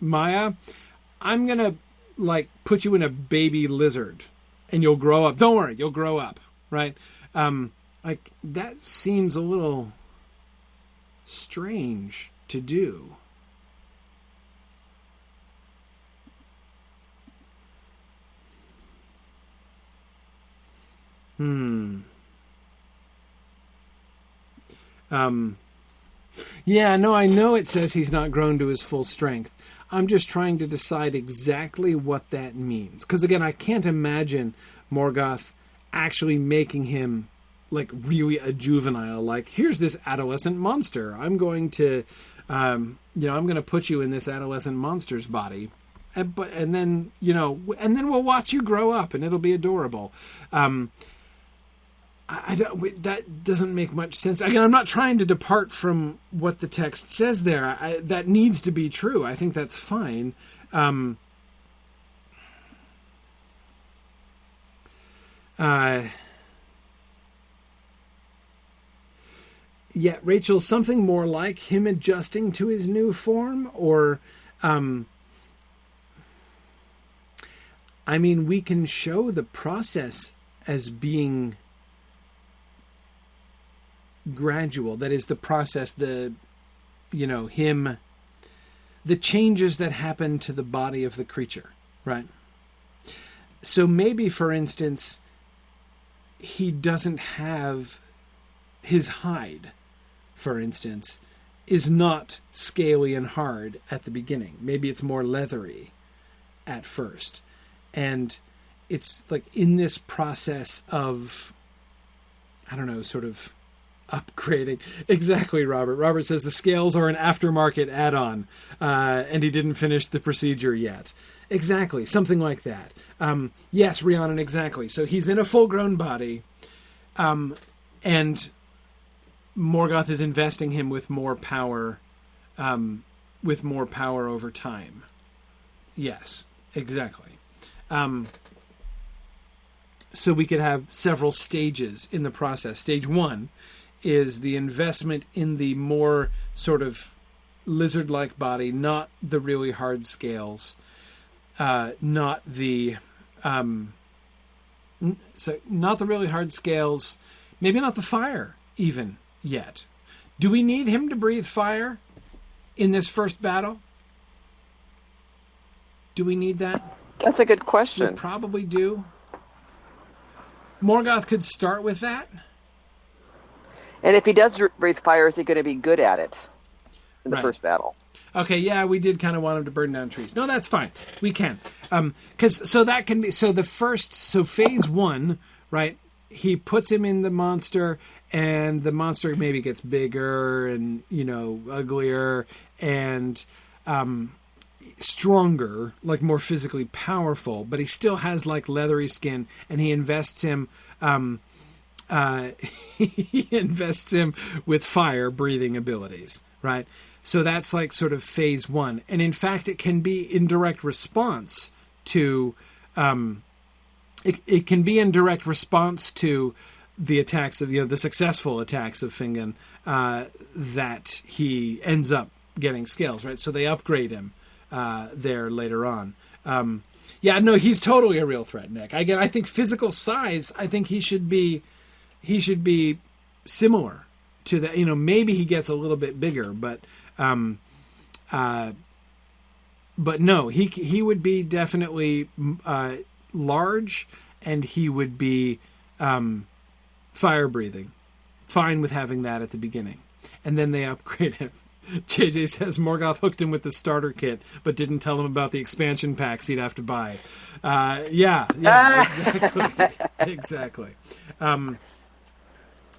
Maia, I'm gonna like put you in a baby lizard, and you'll grow up. Don't worry, you'll grow up, right?" Um, like that seems a little strange to do. Hmm. Um. Yeah, no, I know it says he's not grown to his full strength. I'm just trying to decide exactly what that means. Because again, I can't imagine Morgoth actually making him like really a juvenile. Like, here's this adolescent monster. I'm going to, um, you know, I'm going to put you in this adolescent monster's body. And, but and then you know, and then we'll watch you grow up, and it'll be adorable. Um, I don't. That doesn't make much sense. Again, I'm not trying to depart from what the text says there. I, that needs to be true. I think that's fine. Um, uh, yeah, Rachel, something more like him adjusting to his new form, or, um, I mean, we can show the process as being gradual. That is the process, the, you know, him, the changes that happen to the body of the creature, right? So maybe, for instance, he doesn't have his hide, for instance, is not scaly and hard at the beginning. Maybe it's more leathery at first. And it's like in this process of, I don't know, sort of upgrading. <laughs> Exactly, Robert. Robert says the scales are an aftermarket add on, uh, and he didn't finish the procedure yet. Exactly, something like that. Um, yes, Rhiannon, exactly. So he's in a full grown body, um, and Morgoth is investing him with more power, um, with more power over time. Yes, exactly. Um, so we could have several stages in the process. Stage one is the investment in the more sort of lizard like body, not the really hard scales, uh, not the. Um, so, not the really hard scales, maybe not the fire even yet. Do we need him to breathe fire? in this first battle? Do we need that? That's a good We question. probably do. Morgoth could start with that. And if he does breathe fire, is he going to be good at it in the Right. first battle? Okay, yeah, we did kind of want him to burn down trees. No, that's fine. We can. Um, cuz so that can be so the first so phase 1, right? He puts him in the monster and the monster maybe gets bigger and, you know, uglier and um stronger, like more physically powerful, but he still has like leathery skin and he invests him um uh, <laughs> he invests him with fire breathing abilities, right? So that's like sort of phase one. And in fact, it can be in direct response to, um, it, it can be in direct response to the attacks of, you know, the successful attacks of Fingon uh, that he ends up getting scales, right? So they upgrade him uh, there later on. Um, yeah, no, he's totally a real threat, Nick. Again, I think physical size, I think he should be he should be similar to that. You know, maybe he gets a little bit bigger, but um, uh, but no, he he would be definitely uh, large, and he would be um, fire breathing. Fine with having that at the beginning, and then they upgrade him. <laughs> JJ says Morgoth hooked him with the starter kit, but didn't tell him about the expansion packs he'd have to buy. Uh, yeah, yeah, <laughs> exactly, <laughs> exactly. Um,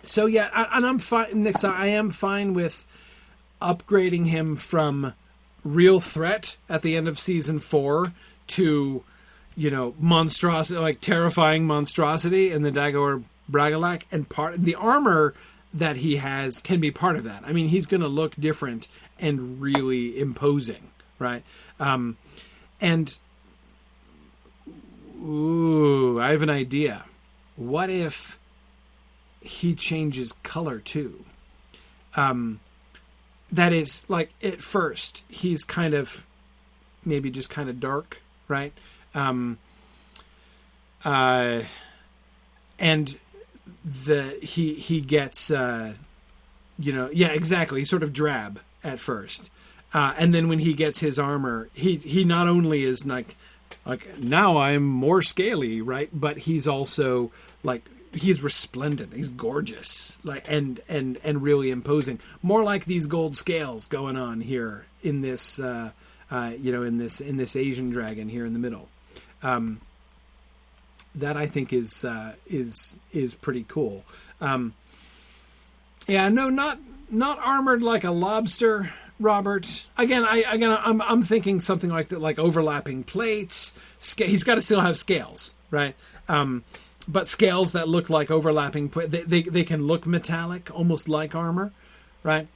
so yeah, I, and I'm fine. Nick, I am fine with upgrading him from real threat at the end of season four to, you know, monstrosity, like terrifying monstrosity in the Dagor Bragollach, and part the armor that he has can be part of that. I mean, he's going to look different and really imposing, right? Um, and ooh, I have an idea. What if he changes color too? Um, that is like at first he's kind of maybe just kind of dark, right? Um, uh, and the he he gets uh, you know yeah exactly he's sort of drab at first, uh, and then when he gets his armor, he he not only is like like now I'm more scaly, right? But he's also like he's resplendent, he's gorgeous, like and and and really imposing. More like these gold scales going on here in this uh, uh, you know in this in this Asian dragon here in the middle. Um, that I think is uh, is is pretty cool. Um, yeah, no, not not armored like a lobster, Robert. Again, I again I'm I'm thinking something like that, like overlapping plates. Sca- he's got to still have scales, right? Um, but scales that look like overlapping. They, they they can look metallic, almost like armor, right?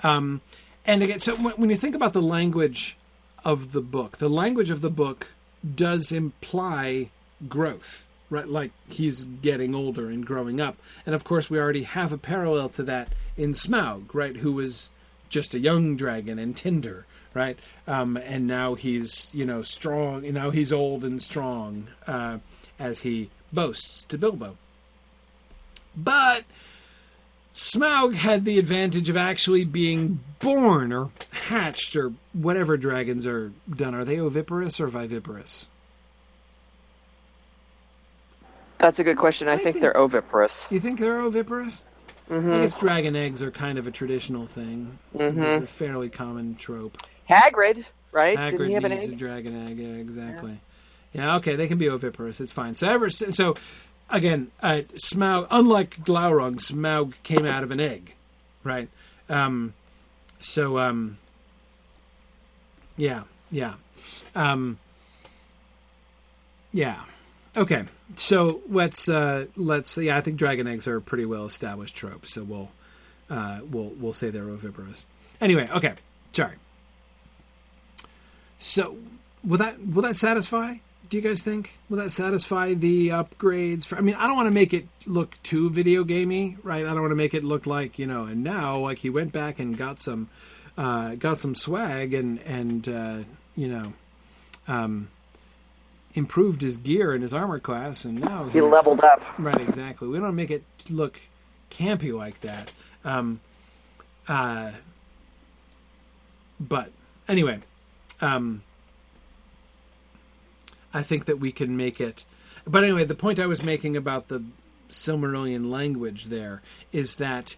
Um, and again, so when, you think about the language of the book, the language of the book does imply growth, right? Like he's getting older and growing up. And of course, we already have a parallel to that in Smaug, right? Who was just a young dragon and tender, right? Um, and now he's, you know, strong. You know, he's old and strong uh, as he boasts to Bilbo. But Smaug had the advantage of actually being born or hatched or whatever dragons are done. Are they oviparous or viviparous? That's a good question. I, think, think- they're oviparous. You think they're oviparous? Mm-hmm. I guess dragon eggs are kind of a traditional thing. Mhm. It's a fairly common trope. Hagrid, right? Didn't Hagrid he have an needs egg? a dragon egg. Yeah, exactly. Yeah. Okay, they can be oviparous. It's fine. So ever so again, uh, Smaug, unlike Glaurung, Smaug came out of an egg, right? Um, so um, yeah, yeah, um, yeah. Okay, so let's uh, let's yeah. I think dragon eggs are a pretty well established trope. So we'll uh, we'll we'll say they're oviparous. Anyway, okay. Sorry. So will that will that satisfy? Do you guys think will that satisfy the upgrades? For, I mean, I don't want to make it look too video gamey, right? I don't want to make it look like you know. And now, like he went back and got some uh, got some swag and and uh, you know um, improved his gear and his armor class, and now He he's- leveled up. Right, exactly. We don't make it look campy like that. Um, uh, but anyway, um, I think that we can make it. But anyway, the point I was making about the Silmarillion language there is that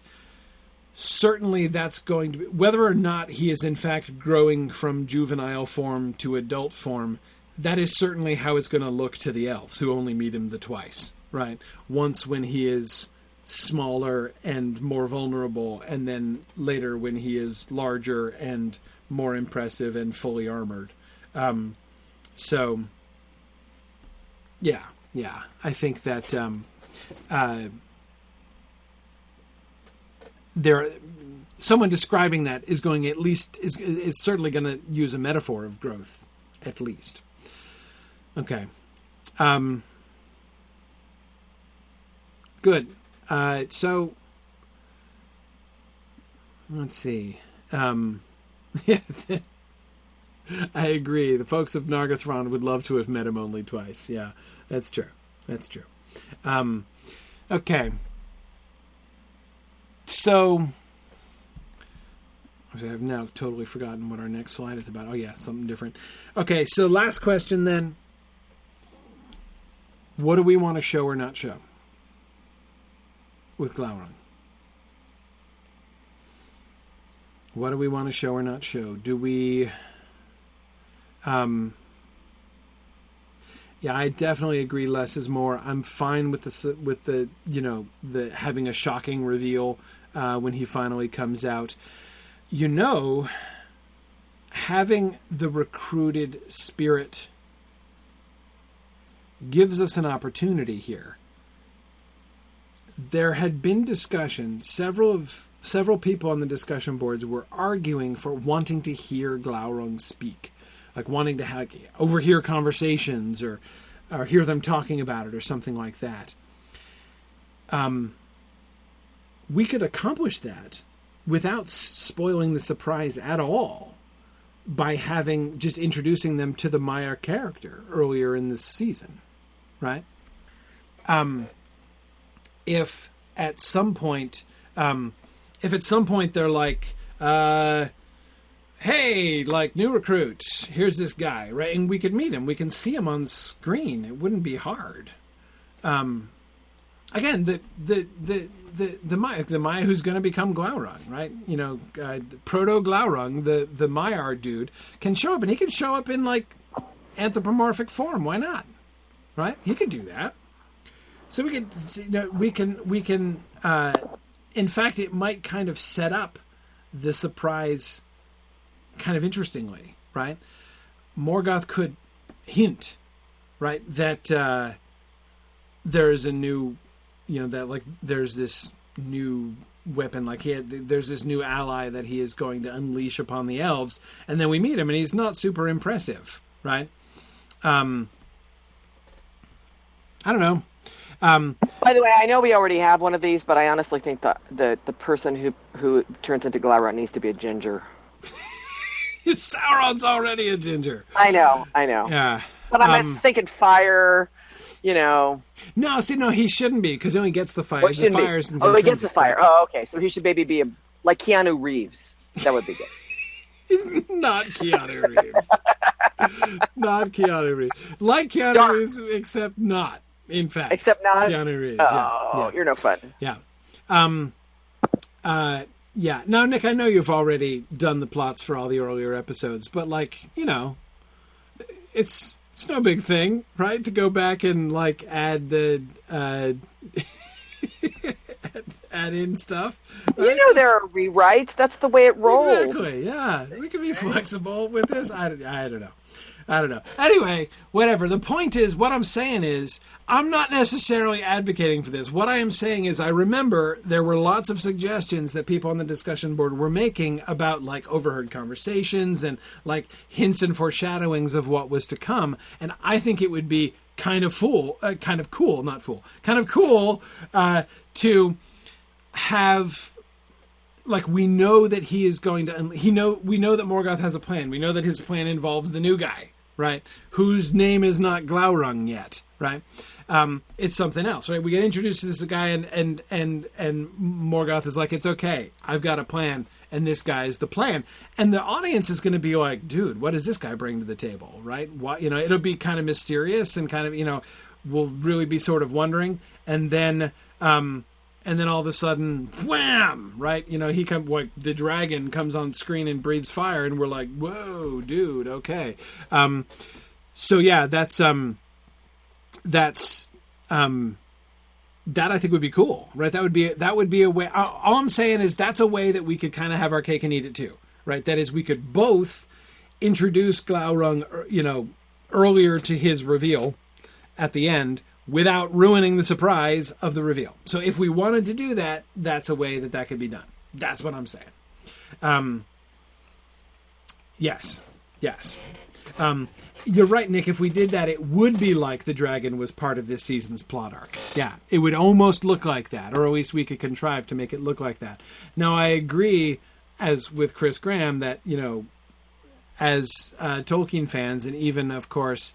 certainly that's going to be whether or not he is in fact growing from juvenile form to adult form. That is certainly how it's going to look to the elves who only meet him the twice, right? Once when he is smaller and more vulnerable, and then later when he is larger and more impressive and fully armored. Um, so, yeah, yeah, I think that um, uh, there, someone describing that is going at least is is certainly going to use a metaphor of growth, at least. Okay. Um, good. Uh, so let's see. Um, <laughs> <laughs> I agree. The folks of Nargothrond would love to have met him only twice. Yeah, that's true. That's true. Um, okay. So I've now totally forgotten what our next slide is about. Oh yeah, something different. Okay, so last question then. What do we want to show or not show with Glaurung? What do we want to show or not show? Do we um yeah, I definitely agree. Less is more. I'm fine with the with the you know the having a shocking reveal uh, when he finally comes out. You know, having the recruited spirit gives us an opportunity here. There had been discussion. Several of several people on the discussion boards were arguing for wanting to hear Glaurung speak like wanting to have, overhear conversations or or hear them talking about it or something like that. Um, we could accomplish that without spoiling the surprise at all by having just introducing them to the Maiar character earlier in this season, right? Um, if at some point, um, if at some point they're like, uh, hey, like new recruit, here's this guy, right? And we could meet him. We can see him on screen. It wouldn't be hard. Um, again, the the the the the Maiar, the Maiar who's going to become Glaurung, right? You know, uh, proto Glaurung, the the Maiar dude can show up, and he can show up in like anthropomorphic form. Why not? Right? He could do that. So we can, you know, we can we can. Uh, in fact, it might kind of set up the surprise kind of interestingly, right? Morgoth could hint, right, that uh, there's a new, you know, that like there's this new weapon, like he had, there's this new ally that he is going to unleash upon the elves, and then we meet him, and he's not super impressive, right? Um, I don't know. Um, By the way, I know we already have one of these, but I honestly think the the, the person who who turns into Glaurung needs to be a ginger. <laughs> Sauron's already a ginger. I know, I know. Yeah. But I'm Um, thinking fire, you know. No, see, no, he shouldn't be because he only gets the fire. What the shouldn't fire Oh, he gets the fire. Oh, okay. So he should maybe be a, like Keanu Reeves. That would be good. <laughs> Not Keanu Reeves. <laughs> not Keanu Reeves. Like Keanu Dark. Reeves, except not. In fact, Except not? Keanu Reeves. Oh, yeah, yeah, you're no fun. yeah. Um, uh, yeah. Now, Nick, I know you've already done the plots for all the earlier episodes, but like, you know, it's it's no big thing, right? To go back and like add the uh, add, <laughs> add in stuff. You know there are rewrites. That's the way it rolls. Exactly. Yeah, we can be flexible with this. I, I don't know. I don't know. Anyway, whatever. The point is, what I'm saying is, I'm not necessarily advocating for this. What I am saying is, I remember there were lots of suggestions that people on the discussion board were making about like overheard conversations and like hints and foreshadowings of what was to come. And I think it would be kind of fool, uh, kind of cool, not fool, kind of cool uh, to have like we know that he is going to he know we know that Morgoth has a plan. We know that his plan involves the new guy, right? Whose name is not Glaurung yet, right? Um, it's something else, right? We get introduced to this guy, and and and and Morgoth is like, "It's okay, I've got a plan." and this guy is the plan. And the audience is going to be like, dude, what does this guy bring to the table, right? Why, you know, it'll be kind of mysterious and kind of, you know, we'll really be sort of wondering. And then, um, and then all of a sudden, wham! Right? You know, he come like the dragon comes on screen and breathes fire, and we're like, whoa, dude, okay. Um, so yeah, that's um, that's um, that I think would be cool, right? That would be that would be a way. All I'm saying is that's a way that we could kind of have our cake and eat it too, right? That is, we could both introduce Glaurung, you know, earlier to his reveal at the end without ruining the surprise of the reveal. So if we wanted to do that, that's a way that that could be done. That's what I'm saying. Um, yes, yes. Um, you're right, Nick. If we did that, it would be like the dragon was part of this season's plot arc. Yeah, it would almost look like that, or at least we could contrive to make it look like that. Now, I agree, as with Chris Graham, that you know, as uh, Tolkien fans, and even of course,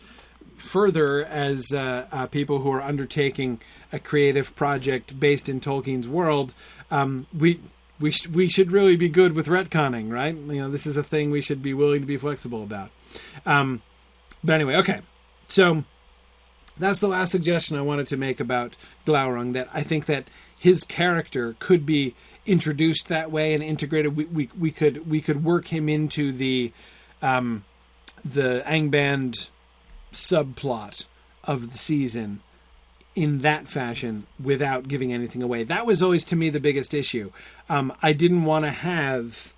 further as uh, uh, people who are undertaking a creative project based in Tolkien's world, um, we we sh- we should really be good with retconning, right? You know, this is a thing we should be willing to be flexible about. Um, but anyway, okay. So that's the last suggestion I wanted to make about Glaurung. That I think that his character could be introduced that way and integrated. We we, we could we could work him into the um, the Angband subplot of the season in that fashion without giving anything away. That was always to me the biggest issue. Um, I didn't want to have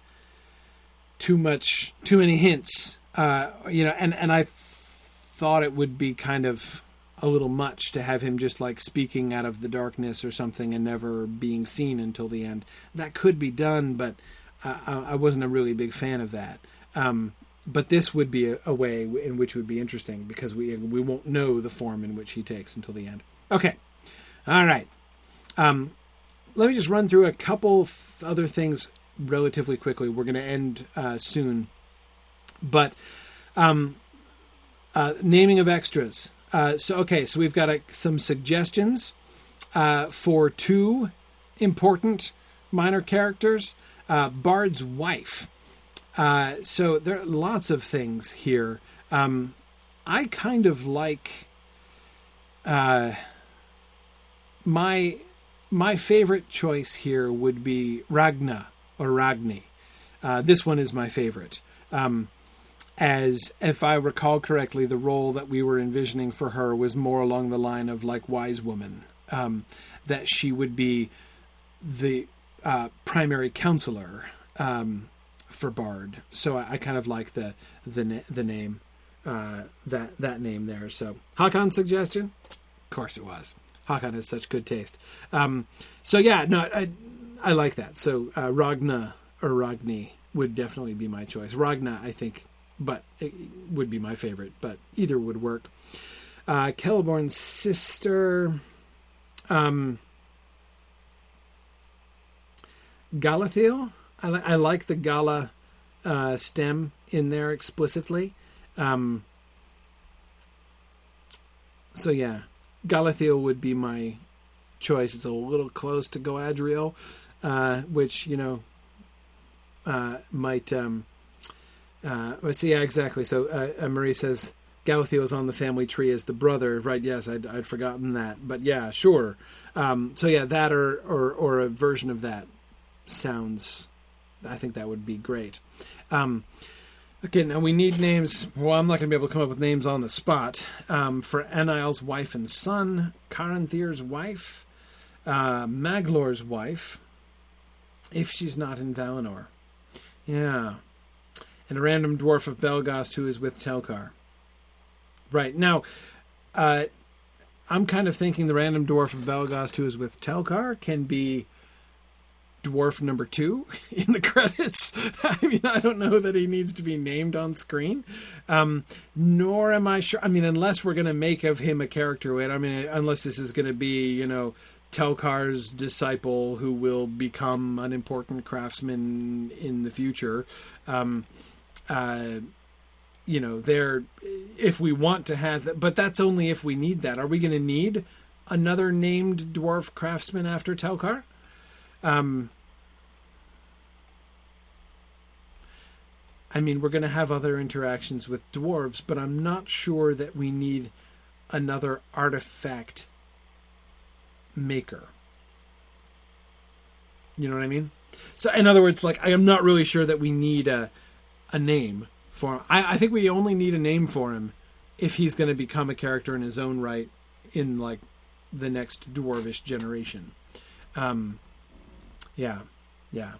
too much, too many hints uh, you know, and and I thought it would be kind of a little much to have him just like speaking out of the darkness or something and never being seen until the end. That could be done, but I, I wasn't a really big fan of that. Um, but this would be a, a, way in which would be interesting because we we won't know the form in which he takes until the end. Okay, all right. Um, let me just run through a couple other things relatively quickly. We're going to end uh, soon but um, uh, naming of extras. Uh, so okay, so we've got some suggestions uh, for two important minor characters. Uh, Bard's wife. Uh, so there are lots of things here. Um, I kind of like uh, my my favorite choice here would be Ragna or Ragni. this one is my favorite. Um, as if I recall correctly, the role that we were envisioning for her was more along the line of like wise woman, um, that she would be the uh, primary counselor um, for Bard. So I, I, kind of like the the the name uh, that that name there. So Hakon's suggestion, of course it was. Hakon has such good taste. Um, so yeah, no, I I like that. So uh, Ragna or Ragni would definitely be my choice. Ragna, I think but it would be my favorite. But either would work. Uh, Celeborn's sister, um, Galathiel. I, I like the Gala uh, stem in there explicitly. Um, so yeah, Galathiel would be my choice. It's a little close to Galadriel, uh, which you know uh, might um, uh, see, yeah, exactly. So uh, uh Marie says Galathiel is on the family tree as the brother, right? Yes, I'd, I'd forgotten that, but yeah, sure. Um, so yeah, that or, or or a version of that sounds. I think that would be great. Um, okay, now we need names. Well, I'm not going to be able to come up with names on the spot um, for Anail's wife and son, Caranthir's wife, uh, Maglor's wife, if she's not in Valinor. Yeah and a random dwarf of Belegost who is with Telchar. Right now, uh, I'm kind of thinking the random dwarf of Belegost who is with Telchar can be dwarf number two <laughs> in the credits. <laughs> I mean, I don't know that he needs to be named on screen. Um, nor am I sure. I mean, unless we're going to make of him a character, I mean, unless this is going to be, you know, Telchar's disciple who will become an important craftsman in the future. Um, uh, you know, they're if we want to have that, but that's only if we need that. Are we going to need another named dwarf craftsman after Telchar? Um, I mean, we're going to have other interactions with dwarves, but I'm not sure that we need another artifact maker. You know what I mean? So, in other words, like I am not really sure that we need a a name for him. I, I think we only need a name for him if he's going to become a character in his own right in like the next dwarvish generation. Um, yeah, yeah.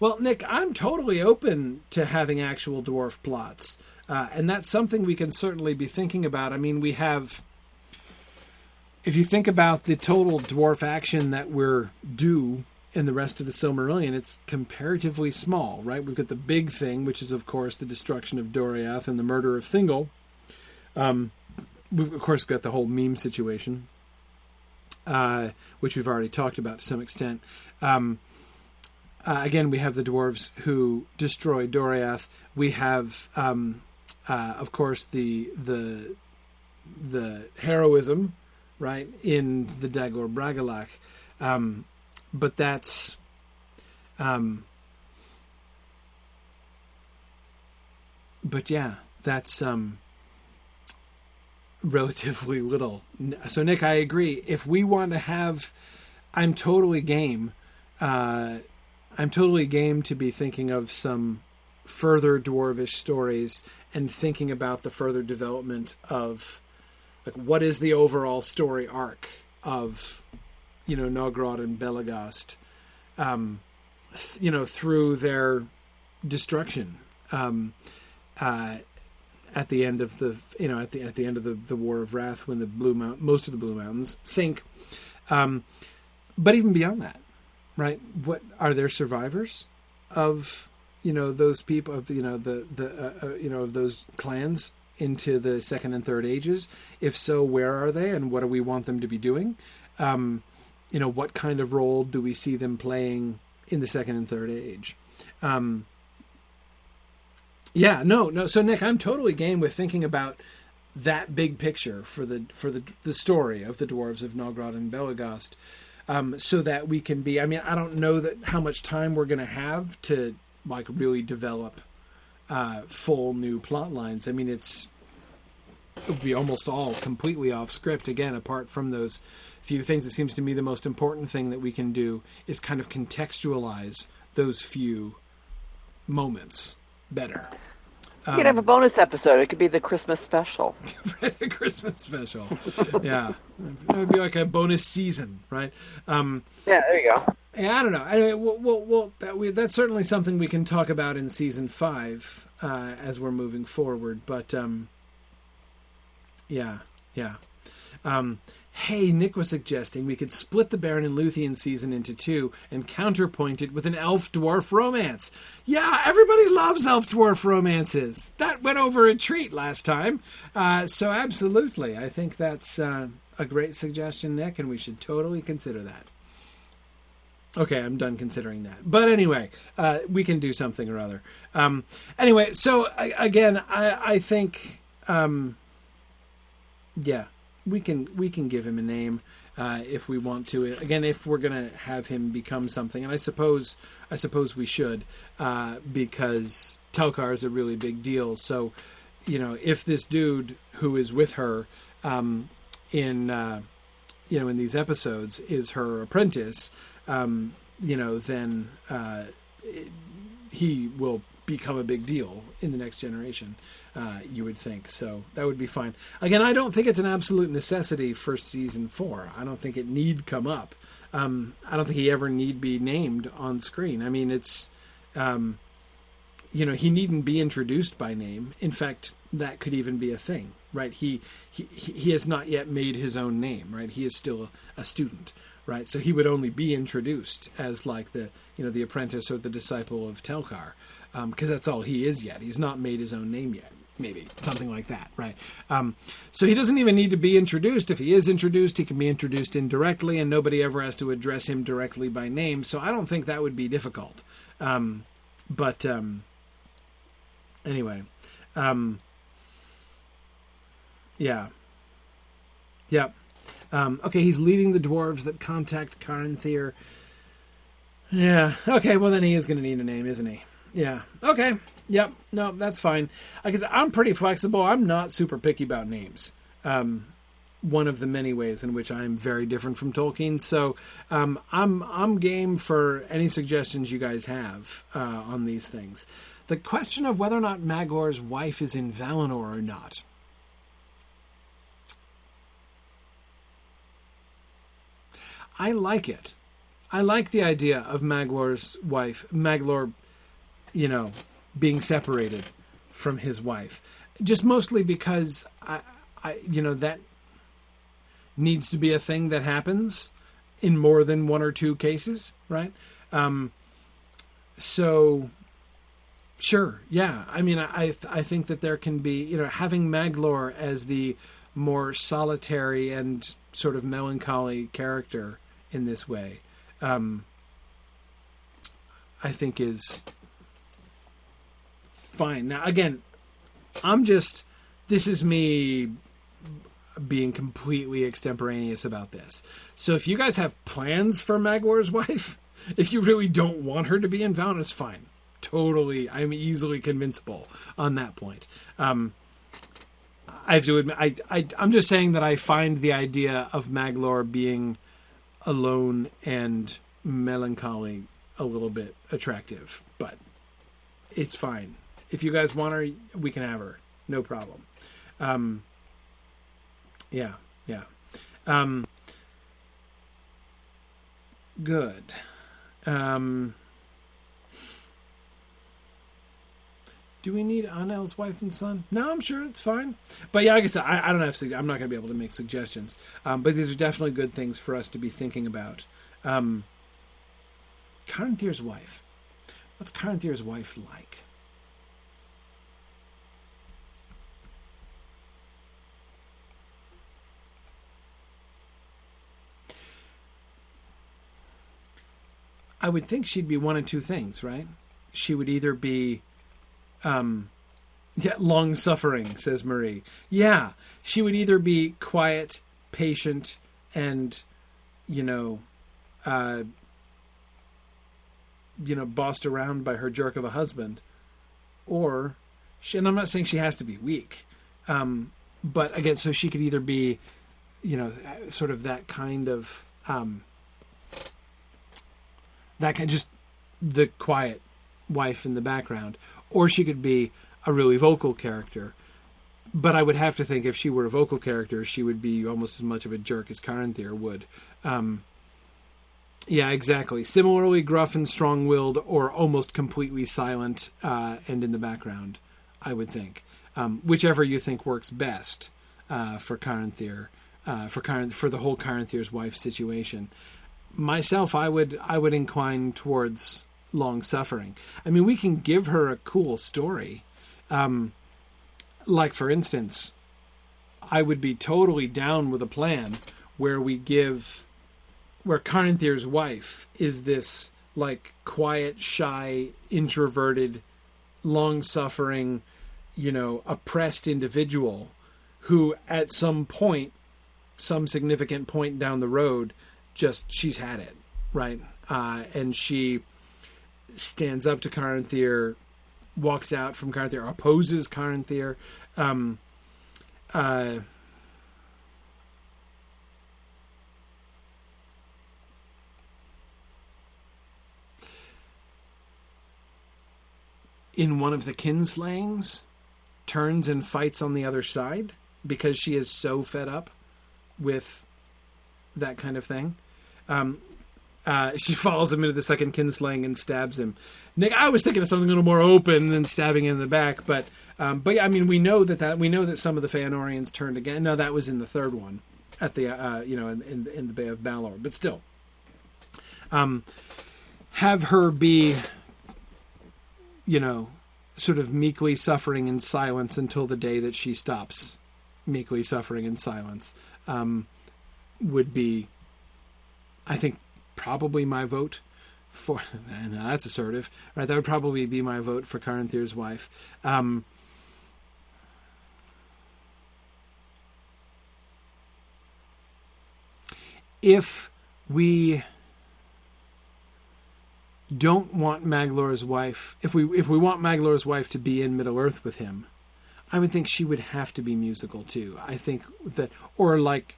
Well, Nick, I'm totally open to having actual dwarf plots, uh, and that's something we can certainly be thinking about. I mean, we have. If you think about the total dwarf action that we're due in the rest of the Silmarillion, it's comparatively small, right? We've got the big thing, which is, of course, the destruction of Doriath and the murder of Thingol. Um, we've, of course, got the whole Mîm situation, uh, which we've already talked about to some extent. Um, uh, again, we have the dwarves who destroy Doriath. We have, um, uh, of course, the the the heroism, right, in the Dagor Bragollach. Um, but that's um, but yeah, that's um, <laughs> relatively little. So Nick, I agree. If we want to have, I'm totally game. Uh, I'm totally game to be thinking of some further dwarvish stories and thinking about the further development of like what is the overall story arc of you know Nogrod and Belegost, um, th- you know through their destruction um, uh, at the end of the you know at the at the end of the, the War of Wrath when the Blue Mount most of the Blue Mountains sink, um, but even beyond that, right? What are there survivors of you know those people of you know the the uh, uh, you know of those clans into the second and third ages? If so, where are they, and what do we want them to be doing? Um, you know, what kind of role do we see them playing in the second and third age? Um, yeah, no, no. So Nick, I'm totally game with thinking about that big picture for the for the the story of the dwarves of Nogrod and Belegost, um, so that we can be. I mean, I don't know that how much time we're going to have to like really develop uh, full new plot lines. I mean, it's it would be almost all completely off script again, apart from those few things. It seems to me the most important thing that we can do is kind of contextualize those few moments better. You could have a Um, bonus episode. It could be the Christmas special. <laughs> the Christmas special. yeah, it would be like a bonus season, right? Um, Yeah, there you go. yeah, I don't know. Anyway, we'll, we'll, we'll, that we, that's certainly something we can talk about in season five uh, as we're moving forward. But um, yeah, yeah. Um, hey, Nick was suggesting we could split the Beren and Luthien season into two and counterpoint it with an elf dwarf romance. Yeah, everybody loves elf dwarf romances. That went over a treat last time. Uh, so, absolutely. I think that's uh, a great suggestion, Nick, and we should totally consider that. Okay, I'm done considering that. But anyway, uh, we can do something or other. Um, anyway, so I, again, I, I think, um, yeah, we can we can give him a name uh, if we want to. Again, if we're gonna have him become something, and I suppose I suppose we should uh, because Telchar is a really big deal. So, you know, if this dude who is with her um, in uh, you know in these episodes is her apprentice, um, you know, then uh, it, he will become a big deal in the next generation. Uh, you would think so. That would be fine. Again, I don't think it's an absolute necessity for season four. I don't think it need come up. Um, I don't think he ever need be named on screen. I mean, it's um, you know he needn't be introduced by name. In fact, that could even be a thing, right? He he he has not yet made his own name, right? He is still a student, right? So he would only be introduced as like the you know the apprentice or the disciple of Telchar, because that's all he is yet. He's not made his own name yet. Maybe something like that, right? Um, so he doesn't even need to be introduced. If he is introduced, he can be introduced indirectly, and nobody ever has to address him directly by name. So I don't think that would be difficult. Um, but um, anyway, um, Yeah. Yep. Um, okay, he's leading the dwarves that contact Caranthir. Yeah. Okay. Well, then he is going to need a name, isn't he? Yeah. Okay. Yep. No, that's fine. I guess I'm pretty flexible. I'm not super picky about names. Um, one of the many ways in which I'm very different from Tolkien. So um, I'm I'm game for any suggestions you guys have uh, on these things. The question of whether or not Maglor's wife is in Valinor or not. I like it. I like the idea of Maglor's wife, Maglor, you know, being separated from his wife. Just mostly because I, I, you know, that needs to be a thing that happens in more than one or two cases, right? Um, so, sure, yeah. I mean, I I think that there can be, you know, having Maglor as the more solitary and sort of melancholy character in this way, um, I think is fine. Now, again, I'm just this is me being completely extemporaneous about this. So if you guys have plans for Maglor's <laughs> wife, if you really don't want her to be in Valinor, it's fine. Totally, I'm easily convincible on that point. Um, I have to admit, I, I, I'm just saying that I find the idea of Maglor being alone and melancholy a little bit attractive, but it's fine. If you guys want her, we can have her, no problem. Um, yeah, yeah. Um, good. Um, do we need Anel's wife and son? No, I'm sure it's fine. But yeah, like I said, I, I don't have. I'm not going to be able to make suggestions. Um, but these are definitely good things for us to be thinking about. Um, Caranthir's wife. What's Caranthir's wife like? I would think she'd be one of two things, right? She would either be, um, yeah, long suffering, says Marie. Yeah, she would either be quiet, patient, and, you know, uh, you know, bossed around by her jerk of a husband, or, she, and I'm not saying she has to be weak, um, but again, so she could either be, you know, sort of that kind of. Um, that kind of just the quiet wife in the background, or she could be a really vocal character. But I would have to think if she were a vocal character, she would be almost as much of a jerk as Caranthir would. Um, yeah, exactly. Similarly, gruff and strong-willed, or almost completely silent uh, and in the background. I would think, um, whichever you think works best uh, for Caranthir, uh, for Caranth- for the whole Caranthir's wife situation myself, I would I would incline towards long suffering. I mean, we can give her a cool story, um, like for instance, I would be totally down with a plan where we give where Caranthir's wife is this like quiet, shy, introverted, long suffering, you know, oppressed individual who at some point, some significant point down the road, just she's had it, right? Uh, and she stands up to Caranthir, walks out from Caranthir, opposes Caranthir. Um, uh, in one of the kinslayings, turns and fights on the other side because she is so fed up with that kind of thing. Um, uh, she <laughs> follows him into the second kinslaying and stabs him. Nick, I was thinking of something a little more open than stabbing him in the back, but um, but yeah, I mean, we know that that we know that some of the Feanorians turned again. No, that was in the third one, at the uh, you know in, in, in the Bay of Balar, but still, um, have her be, you know, sort of meekly suffering in silence until the day that she stops meekly suffering in silence um, would be I think probably my vote for <laughs> that's assertive, right? That would probably be my vote for Karin wife. Um, if we don't want Maglor's wife, if we if we want Maglor's wife to be in Middle Earth with him, I would think she would have to be musical too. I think that, or like,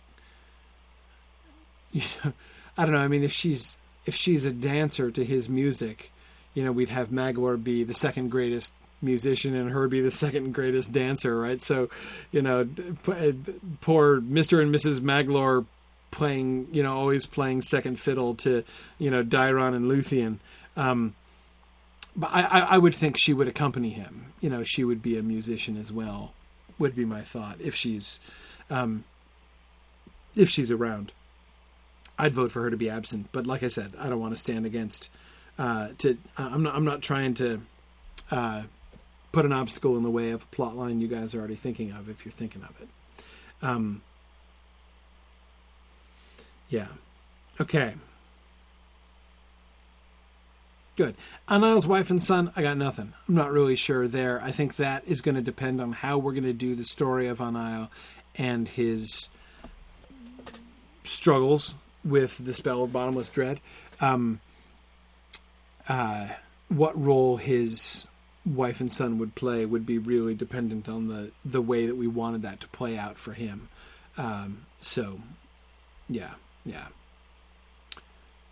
<laughs> you know, I don't know. I mean, if she's if she's a dancer to his music, you know, we'd have Maglor be the second greatest musician and her be the second greatest dancer, right? So, you know, poor Mister and Mrs. Maglor playing, you know, always playing second fiddle to, you know, Daeron and Luthien. Um, but I, I would think she would accompany him. You know, she would be a musician as well. Would be my thought if she's, um, if she's around. I'd vote for her to be absent. But like I said, I don't want to stand against. Uh, to I'm not I'm not trying to uh, put an obstacle in the way of a plot line you guys are already thinking of if you're thinking of it. Um, yeah. Okay. Good. Anile's wife and son, I got nothing. I'm not really sure there. I think that is going to depend on how we're going to do the story of Anile and his struggles with the spell of bottomless dread. Um, uh, what role his wife and son would play would be really dependent on the the way that we wanted that to play out for him. Um, so, yeah, yeah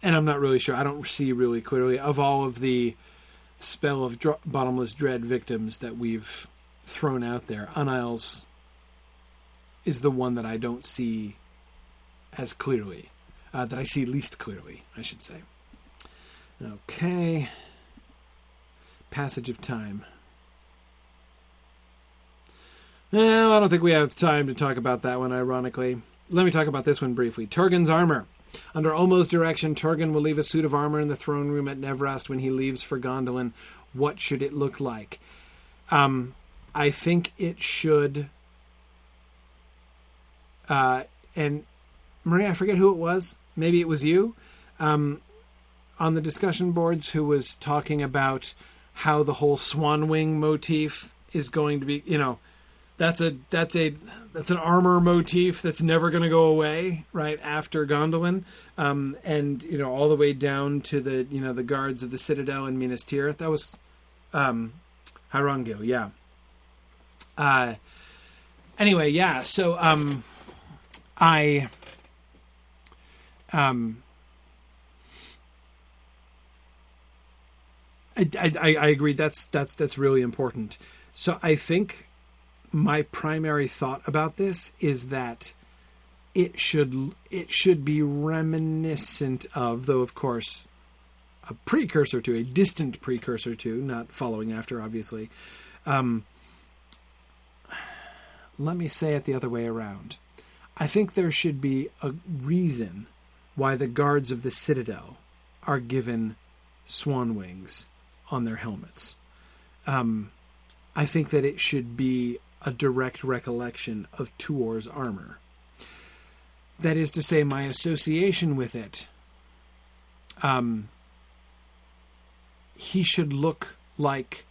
and I'm not really sure. I don't see really clearly of all of the spell of dr- bottomless dread victims that we've thrown out there. Anile's is the one that I don't see as clearly, uh, that I see least clearly, I should say. Okay. Passage of time. Well, I don't think we have time to talk about that one, ironically. Let me talk about this one briefly. Turgon's armor. Under Ulmo's direction, Turgon will leave a suit of armor in the throne room at Nevrast when he leaves for Gondolin. What should it look like? Um, I think it should. Uh, and Maria, I forget who it was. Maybe it was you um, on the discussion boards who was talking about how the whole swan wing motif is going to be. You know, that's a that's a that's an armor motif that's never going to go away right after Gondolin, um, and you know all the way down to the you know the guards of the citadel in Minas Tirith. That was um, Haerongil, yeah. Uh, anyway, yeah. So um, I um. I, I, I agree. That's that's that's really important. So I think my primary thought about this is that it should it should be reminiscent of, though of course a precursor to, a distant precursor to, not following after, obviously. Um, let me say it the other way around. I think there should be a reason why the guards of the citadel are given swan wings on their helmets. Um, I think that it should be a direct recollection of Tuor's armor. That is to say, my association with it. Um, he should look like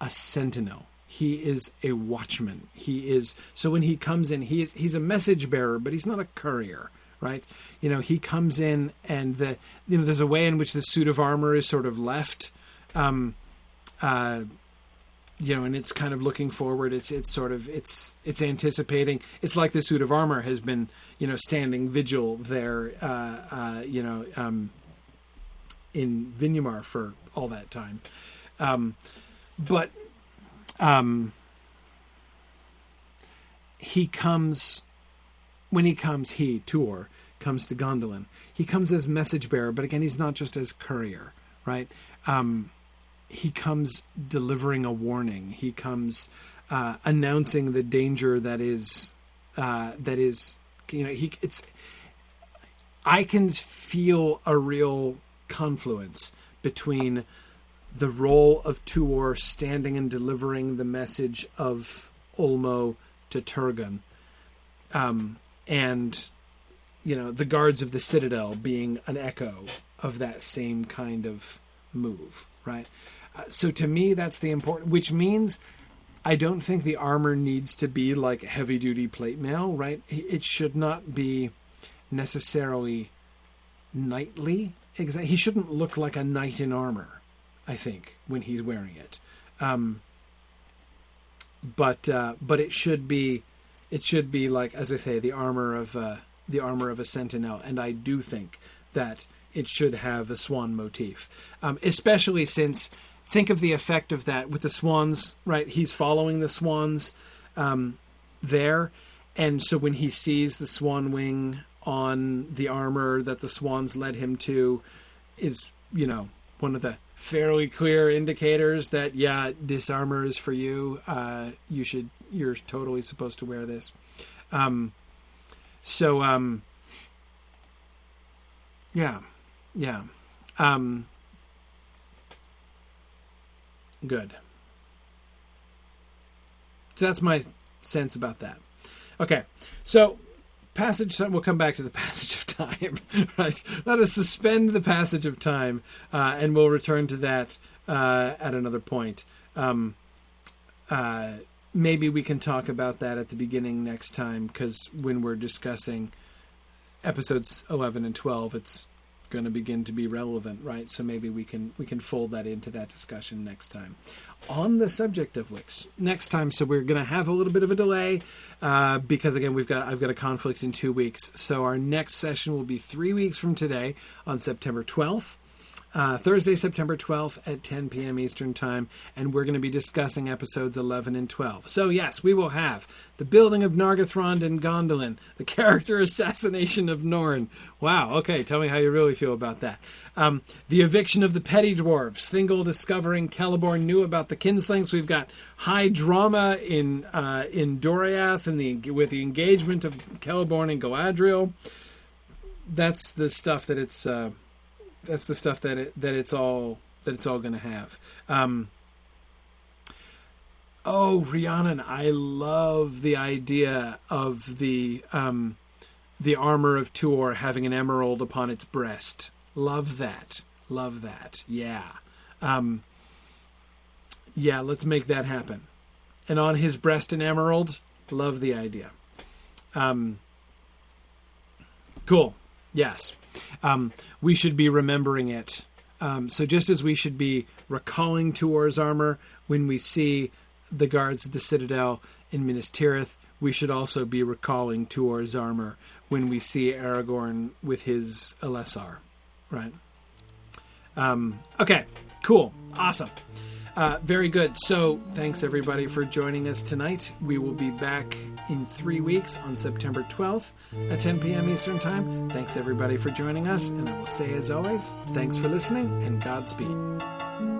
a sentinel. He is a watchman. He is so when he comes in, he is he's a message bearer, but he's not a courier, right? You know, he comes in and the you know there's a way in which the suit of armor is sort of left. Um, uh, you know, and it's kind of looking forward. It's it's sort of it's it's anticipating. It's like the suit of armor has been you know standing vigil there, uh, uh, you know, um, in Vinyamar for all that time. Um, but um, he comes when he comes. He Tuor comes to Gondolin. He comes as message bearer, but again, he's not just as courier, right? Um, he comes delivering a warning. He comes uh, announcing the danger that is uh, that is you know he it's I can feel a real confluence between the role of Tuor standing and delivering the message of Ulmo to Turgon, um, and you know the guards of the citadel being an echo of that same kind of move, right? so to me, that's the important, which means I don't think the armor needs to be like heavy duty plate mail, right? It should not be necessarily knightly. Exa- he shouldn't look like a knight in armor. I think when he's wearing it. Um, but uh, but it should be it should be like as I say the armor of uh, the armor of a sentinel, and I do think that it should have a swan motif, um, especially since think of the effect of that with the swans. Right, he's following the swans um, there, and so when he sees the swan wing on the armor that the swans led him to, is you know one of the fairly clear indicators that yeah this armor is for you. Uh, you should you're totally supposed to wear this. Um, so um, yeah yeah. Um, good. So that's my sense about that. Okay so passage time. we'll come back to the <laughs> passage of time <laughs> right let us suspend the passage of time uh, and we'll return to that uh, at another point um, uh, maybe we can talk about that at the beginning next time because when we're discussing episodes 11 and 12 it's going to begin to be relevant right? So maybe we can we can fold that into that discussion next time. On the subject of wix next time so we're going to have a little bit of a delay uh, because again we've got i've got a conflict in two weeks. So our next session will be three weeks from today on september 12th uh, Thursday, September 12th at 10 p.m. Eastern Time, and we're going to be discussing episodes 11 and 12. So, yes, we will have the building of Nargothrond and Gondolin, the character assassination of Norn. Wow, okay, tell me how you really feel about that. Um, the eviction of the petty dwarves, Thingol discovering Celeborn knew about the kinslayings. We've got high drama in uh, in Doriath and the with the engagement of Celeborn and Galadriel. That's the stuff that it's. Uh, that's the stuff that it, that it's all that it's all going to have. Um, oh, Rhiannon, I love the idea of the um, the armor of Tuor having an emerald upon its breast. Love that. Love that. Yeah. Um, yeah, let's make that happen. And on his breast an emerald. Love the idea. Um, cool. Yes. Um, we should be remembering it. Um, so just as we should be recalling Tuor's armor when we see the guards of the citadel in Minas Tirith, we should also be recalling Tuor's armor when we see Aragorn with his Elessar. Right? Um, okay, cool. Awesome. Uh, very good. So, thanks everybody for joining us tonight. We will be back in three weeks on September 12th at 10 p.m. Eastern Time. Thanks everybody for joining us, and I will say as always, thanks for listening and Godspeed.